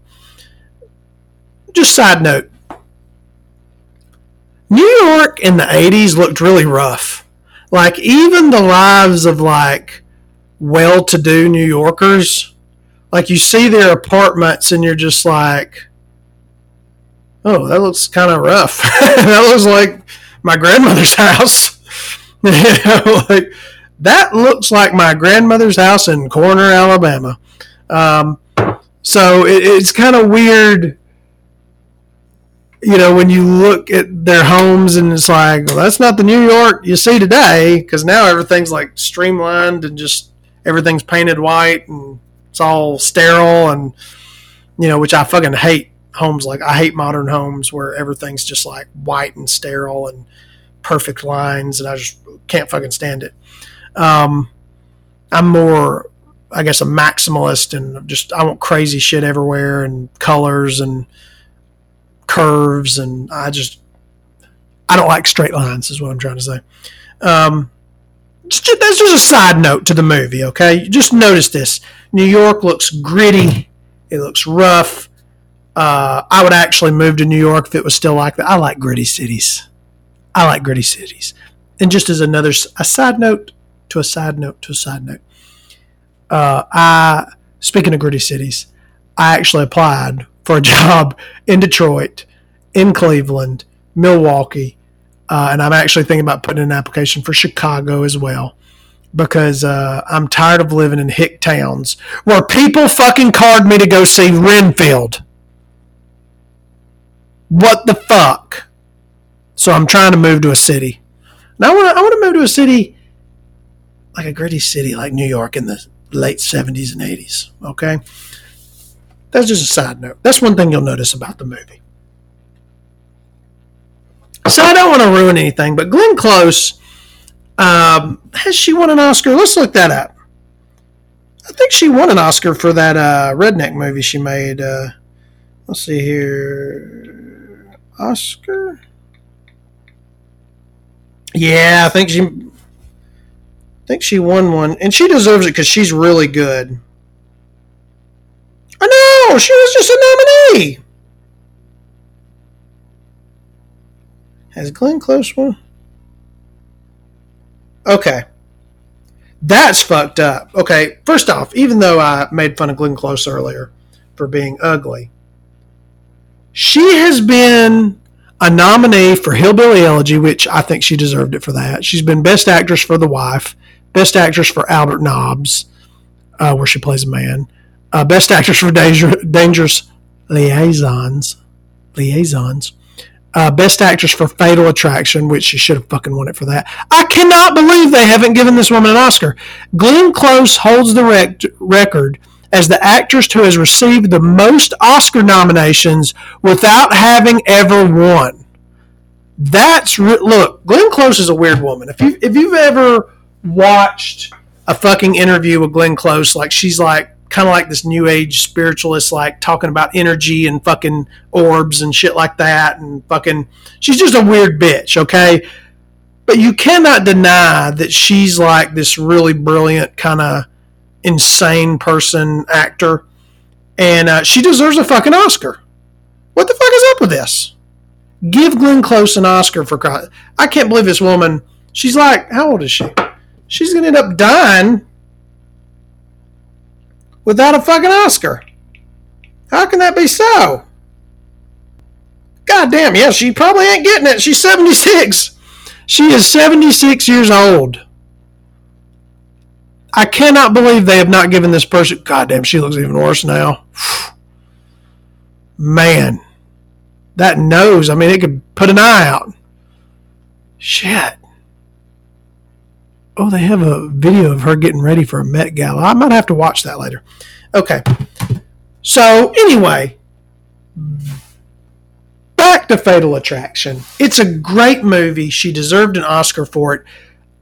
Just side note New York in the 80s looked really rough. Like, even the lives of like well to do New Yorkers, like, you see their apartments and you're just like, oh, that looks kind of rough. that looks like my grandmother's house. you know, like, that looks like my grandmother's house in Corner, Alabama. Um, so it, it's kind of weird, you know, when you look at their homes and it's like, well, that's not the New York you see today because now everything's like streamlined and just everything's painted white and it's all sterile and, you know, which I fucking hate homes like I hate modern homes where everything's just like white and sterile and perfect lines and I just can't fucking stand it. Um, I'm more, I guess, a maximalist and just I want crazy shit everywhere and colors and curves and I just I don't like straight lines is what I'm trying to say. Um, just, that's just a side note to the movie, okay? Just notice this: New York looks gritty, it looks rough. Uh, I would actually move to New York if it was still like that. I like gritty cities. I like gritty cities. And just as another a side note, to a side note, to a side note. Uh, I, speaking of gritty cities, I actually applied for a job in Detroit, in Cleveland, Milwaukee, uh, and I'm actually thinking about putting in an application for Chicago as well because uh, I'm tired of living in hick towns where people fucking card me to go see Renfield. What the fuck? So I'm trying to move to a city. Now I want to I want to move to a city like a gritty city like New York in the late 70s and 80s. Okay? That's just a side note. That's one thing you'll notice about the movie. So I don't want to ruin anything, but Glenn Close, um, has she won an Oscar? Let's look that up. I think she won an Oscar for that uh, redneck movie she made. Uh, let's see here. Oscar? Yeah, I think she I think she won one, and she deserves it because she's really good. Oh no, she was just a nominee. Has Glenn Close won? Okay. That's fucked up. Okay, first off, even though I made fun of Glenn Close earlier for being ugly, she has been a nominee for Hillbilly Elegy, which I think she deserved it for that. She's been Best Actress for The Wife. Best Actress for Albert Nobbs, uh, where she plays a man. Uh, Best Actress for Danger, Dangerous Liaisons. Liaisons. Uh, Best Actress for Fatal Attraction, which she should have fucking won it for that. I cannot believe they haven't given this woman an Oscar. Glenn Close holds the rec- record as the actress who has received the most Oscar nominations without having ever won. That's re- look. Glenn Close is a weird woman. If you if you've ever watched a fucking interview with Glenn Close. Like she's like kind of like this new age spiritualist, like talking about energy and fucking orbs and shit like that, and fucking. She's just a weird bitch, okay. But you cannot deny that she's like this really brilliant kind of insane person actor, and uh, she deserves a fucking Oscar. What the fuck is up with this? Give Glenn Close an Oscar for I can't believe this woman. She's like, how old is she? she's going to end up dying without a fucking Oscar. How can that be so? God damn, yeah, she probably ain't getting it. She's 76. She is 76 years old. I cannot believe they have not given this person. God damn, she looks even worse now. Man, that nose, I mean, it could put an eye out. Shit. Oh, they have a video of her getting ready for a Met Gala. I might have to watch that later. Okay. So, anyway, back to Fatal Attraction. It's a great movie. She deserved an Oscar for it.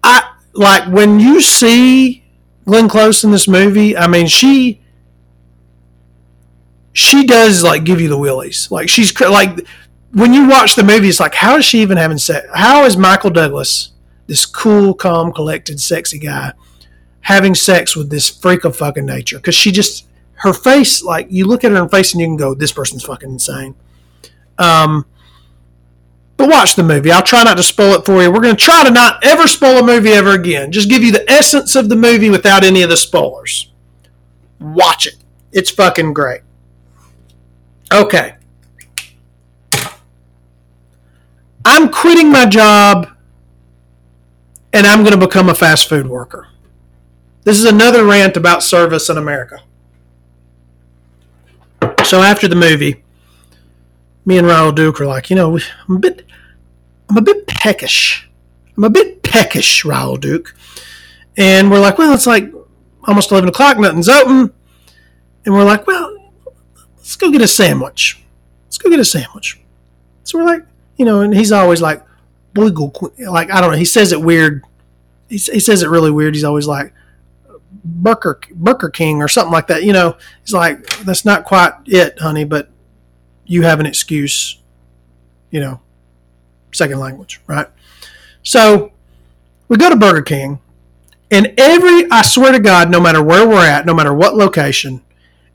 I like when you see Glenn Close in this movie. I mean, she she does like give you the willies. Like she's like when you watch the movie, it's like how is she even having sex? How is Michael Douglas, this cool, calm, collected, sexy guy, having sex with this freak of fucking nature? Because she just her face, like you look at her face and you can go, this person's fucking insane. Um, but watch the movie. I'll try not to spoil it for you. We're going to try to not ever spoil a movie ever again. Just give you the essence of the movie without any of the spoilers. Watch it. It's fucking great. Okay. I'm quitting my job and I'm going to become a fast food worker. This is another rant about service in America. So after the movie, me and Raul Duke are like, you know, I'm a bit, I'm a bit peckish. I'm a bit peckish, Raul Duke. And we're like, well, it's like almost 11 o'clock, nothing's open. And we're like, well, let's go get a sandwich. Let's go get a sandwich. So we're like, you know, and he's always like, like, I don't know, he says it weird. He, he says it really weird. He's always like, Burger, Burger King or something like that. You know, he's like, that's not quite it, honey, but you have an excuse, you know, second language, right? So we go to Burger King, and every, I swear to God, no matter where we're at, no matter what location,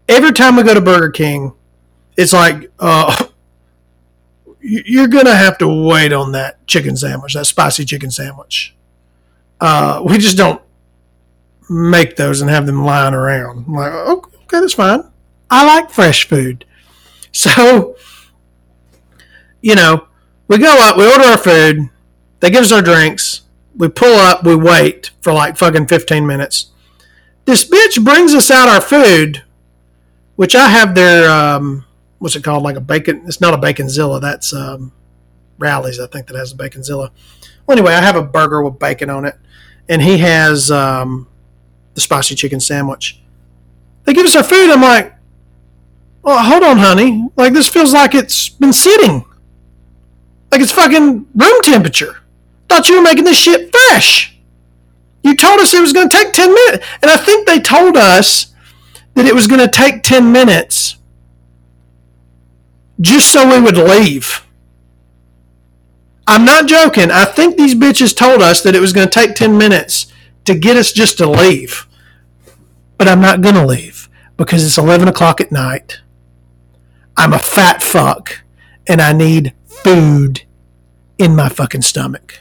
every time we go to Burger King, it's like, uh, you're going to have to wait on that chicken sandwich, that spicy chicken sandwich. Uh, we just don't make those and have them lying around. I'm like, okay, that's fine. I like fresh food. So, you know, we go up, we order our food, they give us our drinks, we pull up, we wait for like fucking 15 minutes. This bitch brings us out our food, which I have their, um, what's it called? Like a bacon, it's not a baconzilla, that's um, Rally's, I think, that has a baconzilla. Well, anyway, I have a burger with bacon on it, and he has um, the spicy chicken sandwich. They give us our food, I'm like, well, hold on, honey. Like, this feels like it's been sitting. Like it's fucking room temperature. Thought you were making this shit fresh. You told us it was going to take 10 minutes. And I think they told us that it was going to take 10 minutes just so we would leave. I'm not joking. I think these bitches told us that it was going to take 10 minutes to get us just to leave. But I'm not going to leave because it's 11 o'clock at night I'm a fat fuck and I need food in my fucking stomach.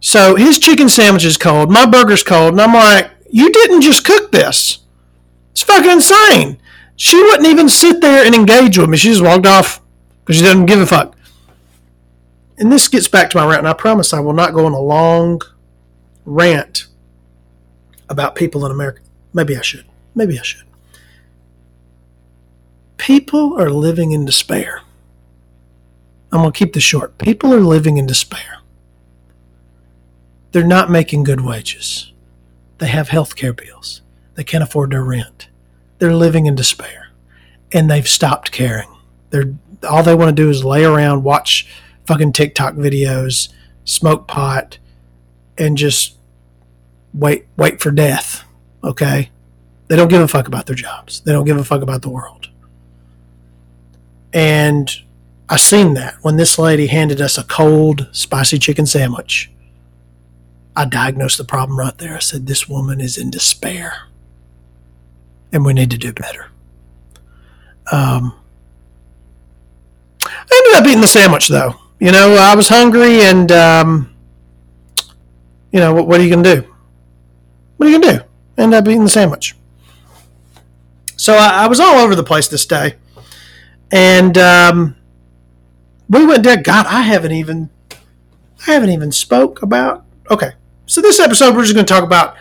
So his chicken sandwich is cold, my burger's cold, and I'm like, you didn't just cook this. It's fucking insane. She wouldn't even sit there and engage with me. She just walked off because she doesn't give a fuck. And this gets back to my rant, and I promise I will not go on a long rant about people in America. Maybe I should. Maybe I should. People are living in despair. I'm going to keep this short. People are living in despair. They're not making good wages. They have health care bills. They can't afford their rent. They're living in despair. And they've stopped caring. They're all they want to do is lay around, watch fucking TikTok videos, smoke pot, and just wait wait for death. Okay? They don't give a fuck about their jobs. They don't give a fuck about the world. And I seen that when this lady handed us a cold, spicy chicken sandwich. I diagnosed the problem right there. I said, This woman is in despair. And we need to do better. Um, I ended up eating the sandwich, though. You know, I was hungry, and, um, you know, what, what are you to do? What are you to do? End up eating the sandwich. So I, I was all over the place this day, and um, we went there. God, I haven't even, I haven't even spoke about. Okay, so this episode we're just to talk about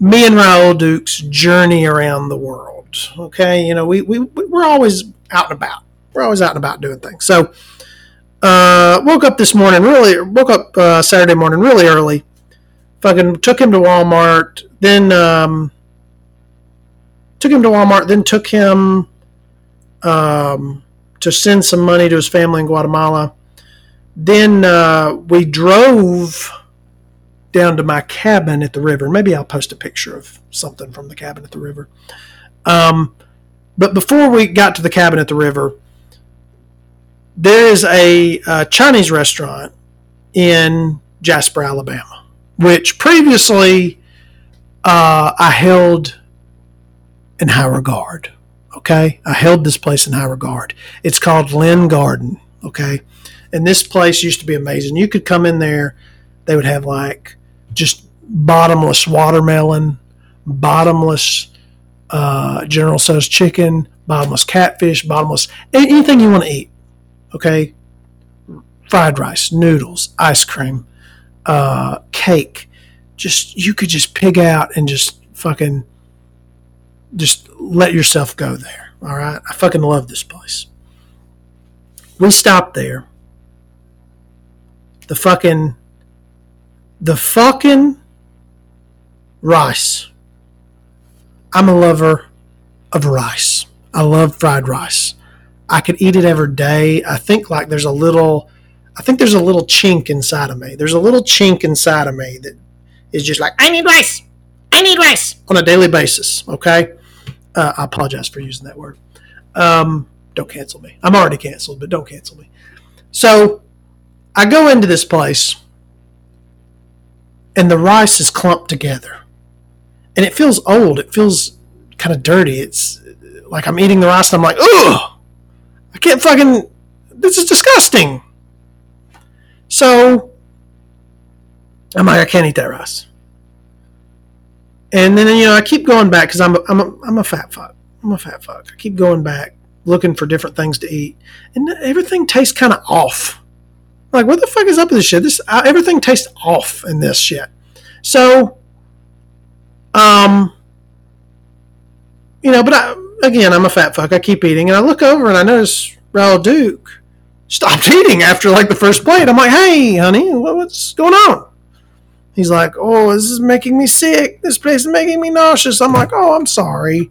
me and Raul Duke's journey around the world. Okay, you know we we we're always out and about. We're always out and about doing things. So uh, woke up this morning really woke up uh, Saturday morning really early. Fucking took him to Walmart. Then um, took him to Walmart. Then took him um, to send some money to his family in Guatemala. Then uh, we drove down to my cabin at the river. Maybe I'll post a picture of something from the cabin at the river. Um, but before we got to the cabin at the river, there is a, a Chinese restaurant in Jasper, Alabama, which previously uh, I held in high regard. Okay, I held this place in high regard. It's called Lynn Garden. Okay, and this place used to be amazing. You could come in there; they would have like just bottomless watermelon, bottomless uh, General Tso's chicken, bottomless catfish, bottomless anything you want to eat. Okay, fried rice, noodles, ice cream, uh, cake. Just you could just pig out and just fucking just let yourself go there. All right, I fucking love this place. We stopped there. The fucking the fucking rice. I'm a lover of rice. I love fried rice. I could eat it every day. I think like there's a little I think there's a little chink inside of me. There's a little chink inside of me that is just like I need rice. I need rice on a daily basis, okay? Uh, I apologize for using that word. Um, don't cancel me. I'm already canceled, but don't cancel me. So I go into this place and the rice is clumped together. And it feels old. It feels kind of dirty. It's like I'm eating the rice and I'm like, ugh, I can't fucking, this is disgusting. So I'm like, I can't eat that rice. And then, you know, I keep going back because I'm a, I'm, a, I'm a fat fuck. I'm a fat fuck. I keep going back looking for different things to eat. And everything tastes kind of off. Like, what the fuck is up with this shit? This uh, everything tastes off in this shit. So, um, you know, but I, again, I'm a fat fuck. I keep eating, and I look over and I notice Raul Duke stopped eating after like the first plate. I'm like, hey, honey, what's going on? He's like, oh, this is making me sick. This place is making me nauseous. I'm like, oh, I'm sorry.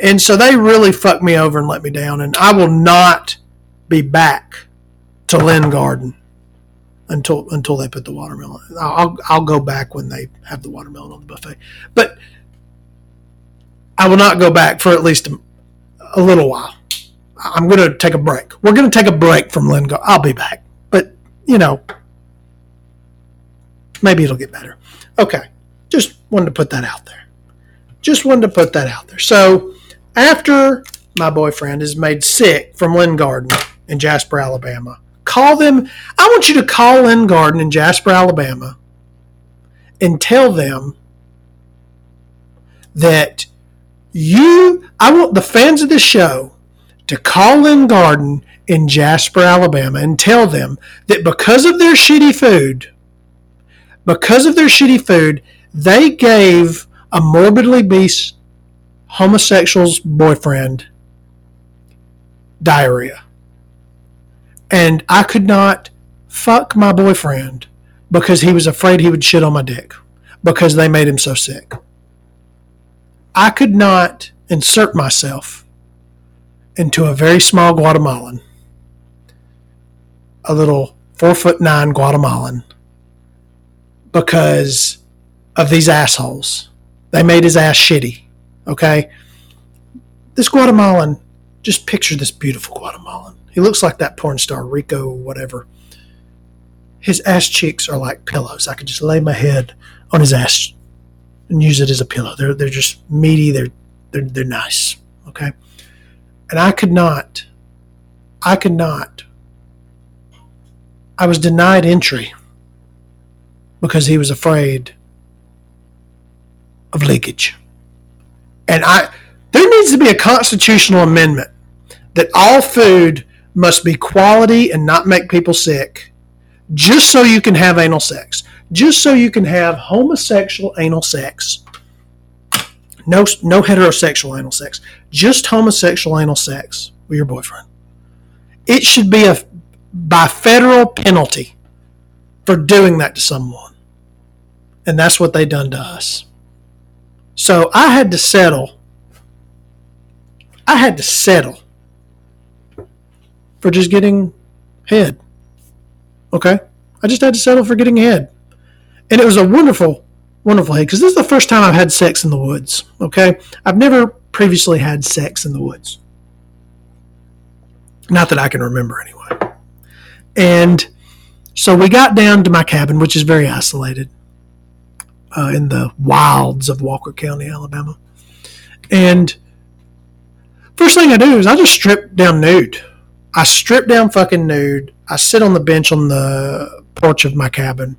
And so they really fucked me over and let me down, and I will not be back to Lynn Garden until until they put the watermelon. I'll I'll go back when they have the watermelon on the buffet, but I will not go back for at least a, a little while. I'm going to take a break. We're going to take a break from Lynn Garden. I'll be back, but you know, maybe it'll get better. Okay, just wanted to put that out there. Just wanted to put that out there. So after my boyfriend is made sick from Lynn Garden in Jasper, Alabama Call them. I want you to call Lynn Garden in Jasper, Alabama, and tell them that you, I want the fans of the show to call Lynn Garden in Jasper, Alabama, and tell them that because of their shitty food, because of their shitty food, they gave a morbidly obese homosexual's boyfriend diarrhea and I could not fuck my boyfriend because he was afraid he would shit on my dick because they made him so sick. I could not insert myself into a very small Guatemalan, a little four foot nine Guatemalan, because of these assholes. They made his ass shitty. Okay? This Guatemalan, just picture this beautiful Guatemalan. He looks like that porn star, Rico, whatever. His ass cheeks are like pillows. I could just lay my head on his ass and use it as a pillow. They're, they're just meaty, they're, they're, they're nice. Okay. And I could not, I could not, I was denied entry because he was afraid of leakage. And I, there needs to be a constitutional amendment that all food must be quality and not make people sick just so you can have anal sex, just so you can have homosexual anal sex. No, no heterosexual anal sex, just homosexual anal sex with your boyfriend. It should be a by federal penalty for doing that to someone. And that's what they done to us. So I had to settle. I had to settle for just getting head. Okay? I just had to settle for getting head. And it was a wonderful, wonderful head because this is the first time I've had sex in the woods. Okay? I've never previously had sex in the woods. Not that I can remember anyway. And so we got down to my cabin, which is very isolated uh, in the wilds of Walker County, Alabama. And first thing I do is I just strip down nude. I strip down fucking nude. I sit on the bench on the porch of my cabin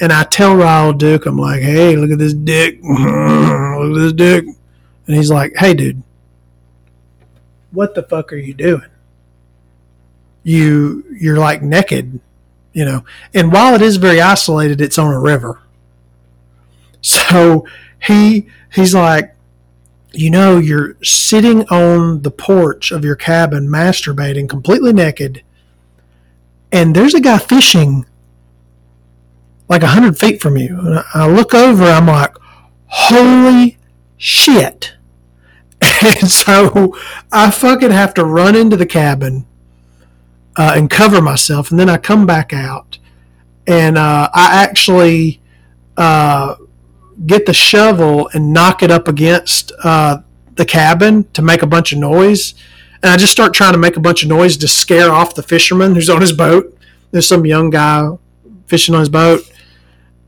and I tell Raul Duke, I'm like, hey, look at this dick. look at this dick. And he's like, hey, dude, what the fuck are you doing? You, you're like naked, you know. And while it is very isolated, it's on a river. So he, he's like, you know you're sitting on the porch of your cabin masturbating completely naked and there's a guy fishing like 100 feet from you. And i look over i'm like holy shit. And so i fucking have to run into the cabin uh, and cover myself and then i come back out and uh, i actually uh, get the shovel and knock it up against uh, the cabin to make a bunch of noise. And I just start trying to make a bunch of noise to scare off the fisherman who's on his boat. There's some young guy fishing on his boat.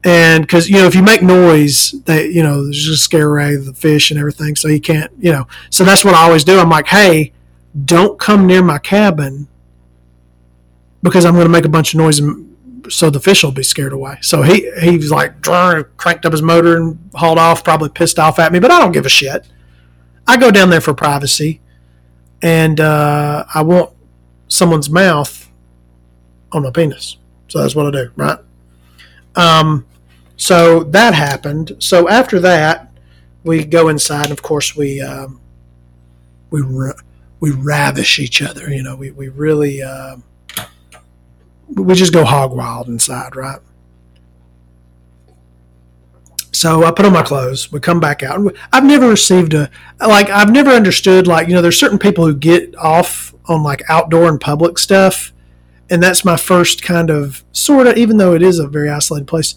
And because, you know, if you make noise, they, you know, there's just scare away the fish and everything. So you can't, you know. So that's what I always do. I'm like, hey, don't come near my cabin because I'm going to make a bunch of noise and so the fish will be scared away. So he he was like cranked up his motor and hauled off, probably pissed off at me, but I don't give a shit. I go down there for privacy, and uh, I want someone's mouth on my penis. So that's what I do, right? Um, so that happened. So after that, we go inside, and of course we um, we ra- we ravish each other. You know, we we really. Uh, we just go hog wild inside, right? So I put on my clothes. We come back out. I've never received a like. I've never understood like you know. There's certain people who get off on like outdoor and public stuff, and that's my first kind of sort of. Even though it is a very isolated place,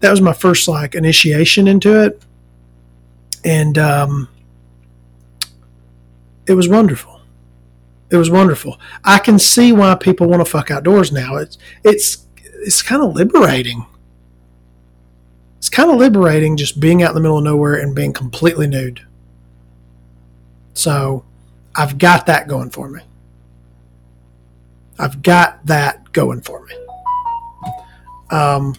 that was my first like initiation into it, and um, it was wonderful it was wonderful. I can see why people want to fuck outdoors now. It's it's it's kind of liberating. It's kind of liberating just being out in the middle of nowhere and being completely nude. So, I've got that going for me. I've got that going for me. Um,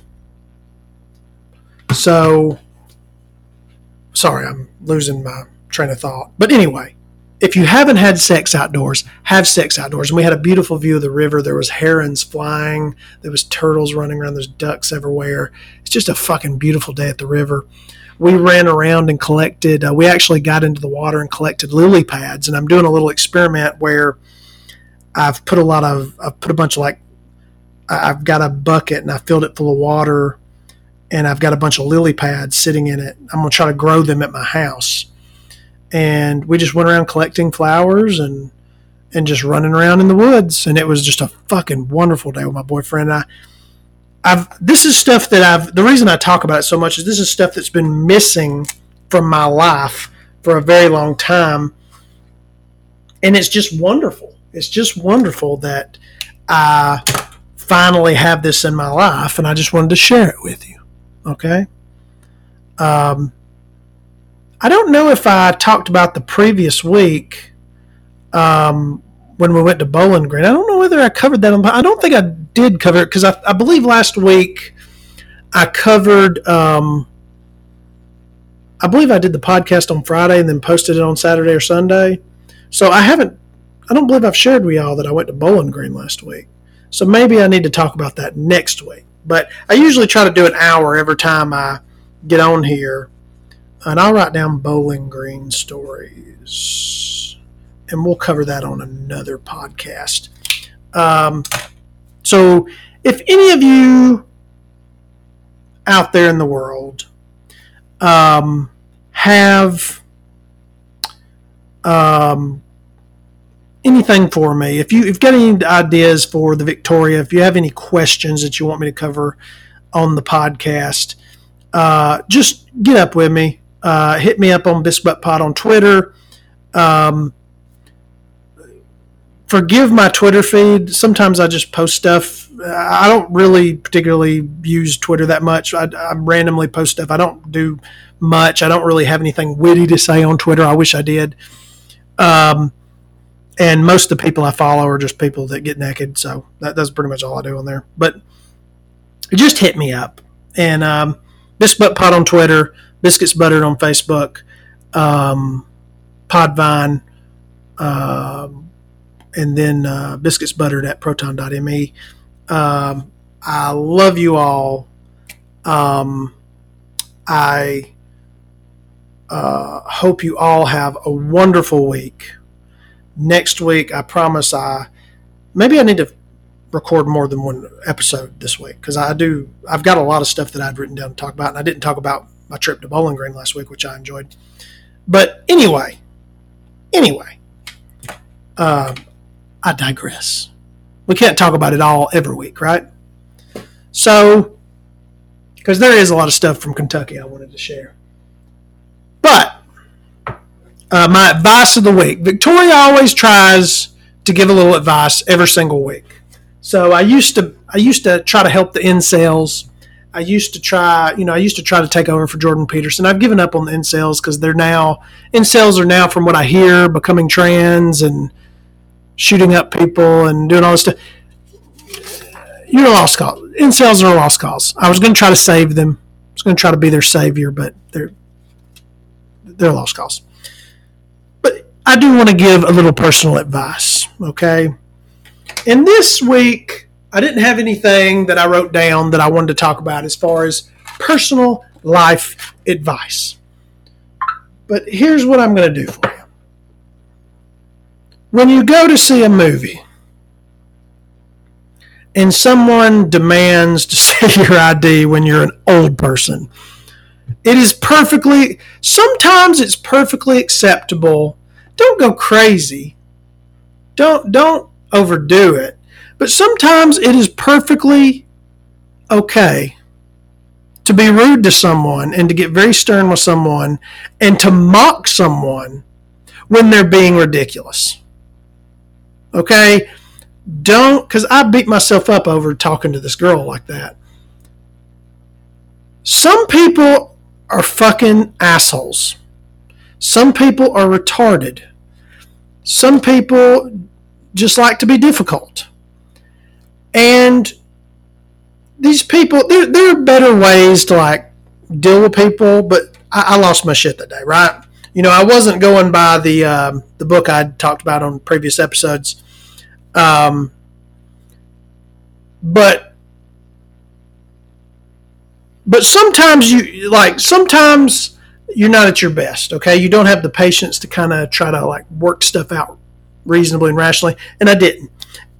so, sorry, I'm losing my train of thought. But anyway, if you haven't had sex outdoors, have sex outdoors. And we had a beautiful view of the river. There was herons flying. There was turtles running around. There's ducks everywhere. It's just a fucking beautiful day at the river. We ran around and collected. Uh, we actually got into the water and collected lily pads. And I'm doing a little experiment where I've put a lot of, I've put a bunch of like, I've got a bucket and I filled it full of water, and I've got a bunch of lily pads sitting in it. I'm gonna try to grow them at my house and we just went around collecting flowers and and just running around in the woods. And it was just a fucking wonderful day with my boyfriend. And I I've this is stuff that I've the reason I talk about it so much is this is stuff that's been missing from my life for a very long time. And it's just wonderful. It's just wonderful that I finally have this in my life and I just wanted to share it with you. Okay? Um I don't know if I talked about the previous week um, when we went to Bowling Green. I don't know whether I covered that. I don't think I did cover it because I, I, believe last week I covered. Um, I believe I did the podcast on Friday and then posted it on Saturday or Sunday. So I haven't. I don't believe I've shared with y'all that I went to Bowling Green last week. So maybe I need to talk about that next week. But I usually try to do an hour every time I get on here and I'll write down Bowling Green stories. And we'll cover that on another podcast. Um, so if any of you out there in the world um, have um, anything for me, if you you've got any ideas for the Victoria, if you have any questions that you want me to cover on the podcast, uh, just get up with me. Uh, hit me up on Biscuit Pod on Twitter. Um, forgive my Twitter feed. Sometimes I just post stuff. I don't really particularly use Twitter that much. I, I, randomly post stuff. I don't do much. I don't really have anything witty to say on Twitter. I wish I did. Um, and most of the people I follow are just people that get naked. So that, that's pretty much all I do on there. But just hit me up. And um, Biscuit Pod on Twitter, Biscuits Buttered on Facebook, um, Podvine. Um, and then uh, biscuits buttered at proton.me. Um, I love you all. Um, I uh, hope you all have a wonderful week. Next week, I promise I maybe I need to record more than one episode this week because I do. I've got a lot of stuff that I'd written down to talk about, and I didn't talk about my trip to Bowling Green last week, which I enjoyed. But anyway, anyway, uh, I digress. We can't talk about it all every week, right? So, because there is a lot of stuff from Kentucky I wanted to share. But, uh, my advice of the week Victoria always tries to give a little advice every single week. So I used to I used to try to help the incels. I used to try, you know, I used to try to take over for Jordan Peterson. I've given up on the incels because they're now incels are now, from what I hear, becoming trans and shooting up people and doing all this stuff. You're a lost cause. Incels are a lost cause. I was going to try to save them. I was going to try to be their savior, but they're they're a lost cause. But I do want to give a little personal advice. Okay. And this week, I didn't have anything that I wrote down that I wanted to talk about as far as personal life advice. But here's what I'm going to do for you when you go to see a movie and someone demands to see your ID when you're an old person, it is perfectly, sometimes it's perfectly acceptable. Don't go crazy. Don't, don't overdo it. But sometimes it is perfectly okay to be rude to someone and to get very stern with someone and to mock someone when they're being ridiculous. Okay? Don't, because I beat myself up over talking to this girl like that. Some people are fucking assholes. Some people are retarded. Some people just like to be difficult. And these people, there, there are better ways to like deal with people, but I, I lost my shit that day, right? You know, I wasn't going by the um, the book I'd talked about on previous episodes. Um, but but sometimes you like sometimes you're not at your best. Okay, you don't have the patience to kind of try to like work stuff out reasonably and rationally, and I didn't.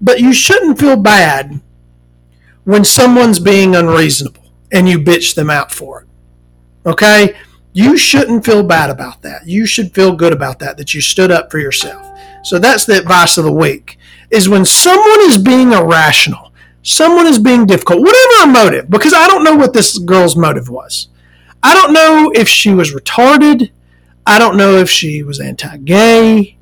But you shouldn't feel bad when someone's being unreasonable and you bitch them out for it. Okay? You shouldn't feel bad about that. You should feel good about that, that you stood up for yourself. So that's the advice of the week is when someone is being irrational, someone is being difficult, whatever motive, because I don't know what this girl's motive was. I don't know if she was retarded. I don't know if she was anti gay.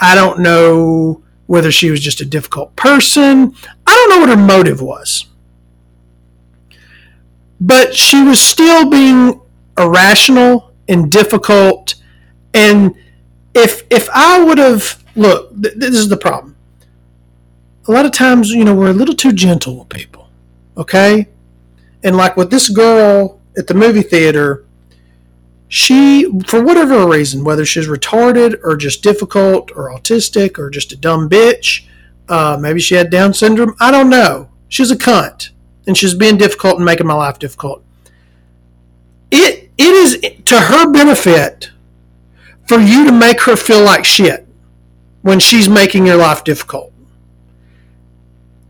I don't know whether she was just a difficult person. I don't know what her motive was. But she was still being irrational and difficult. And if if I would have look, th- this is the problem a lot of times, you know, we're a little too gentle with people. Okay? And like with this girl at the movie theater, she, for whatever reason, whether she's retarded or just difficult or autistic or just a dumb bitch, uh, maybe she had Down syndrome. I don't know. She's a cunt, and she's being difficult and making my life difficult. It it is to her benefit for you to make her feel like shit when she's making your life difficult.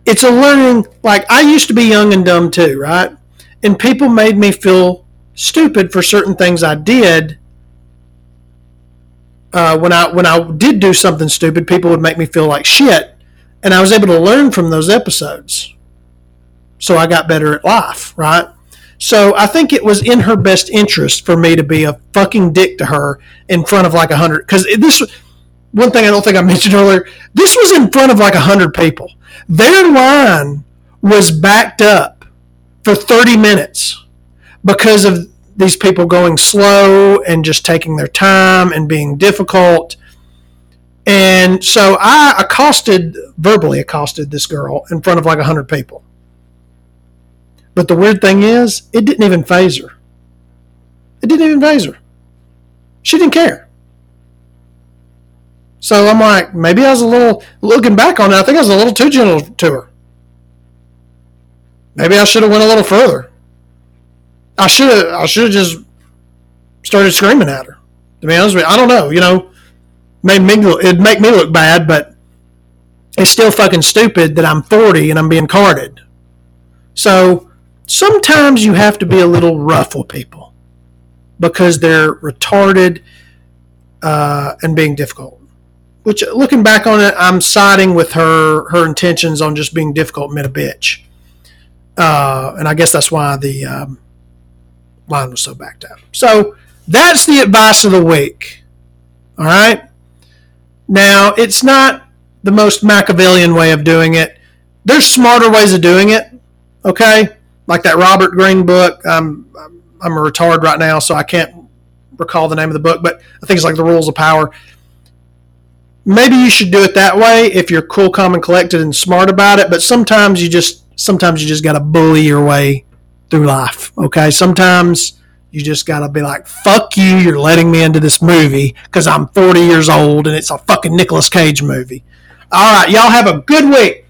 It's a learning. Like I used to be young and dumb too, right? And people made me feel stupid for certain things I did. Uh, when I when I did do something stupid, people would make me feel like shit, and I was able to learn from those episodes. So I got better at life, right? So I think it was in her best interest for me to be a fucking dick to her in front of like a hundred. Because this one thing I don't think I mentioned earlier. This was in front of like a hundred people. Their line was backed up for thirty minutes because of these people going slow and just taking their time and being difficult. And so I accosted, verbally accosted this girl in front of like 100 people. But the weird thing is, it didn't even phase her. It didn't even phase her. She didn't care. So I'm like, maybe I was a little, looking back on it, I think I was a little too gentle to her. Maybe I should have went a little further. I should have I should have just started screaming at her. To be honest with you, I don't know. You know, made me it'd make me look bad, but it's still fucking stupid that I'm 40 and I'm being carded. So sometimes you have to be a little rough with people because they're retarded uh, and being difficult. Which, looking back on it, I'm siding with her her intentions on just being difficult, meant a bitch. Uh, and I guess that's why the um, line was so backed up. So that's the advice of the week. All right. Now, it's not the most Machiavellian way of doing it. There's smarter ways of doing it. Okay. Like that Robert Greene book. I'm, I'm a retard right now, so I can't recall the name of the book, but I think it's like The Rules of Power. Maybe you should do it that way if you're cool, calm, and collected and smart about it. But sometimes you just sometimes you just got to bully your way through life. Okay. Sometimes you just got to be like, fuck you. You're letting me into this movie because I'm 40 years old and it's a fucking Nicolas Cage movie. All right. Y'all have a good week.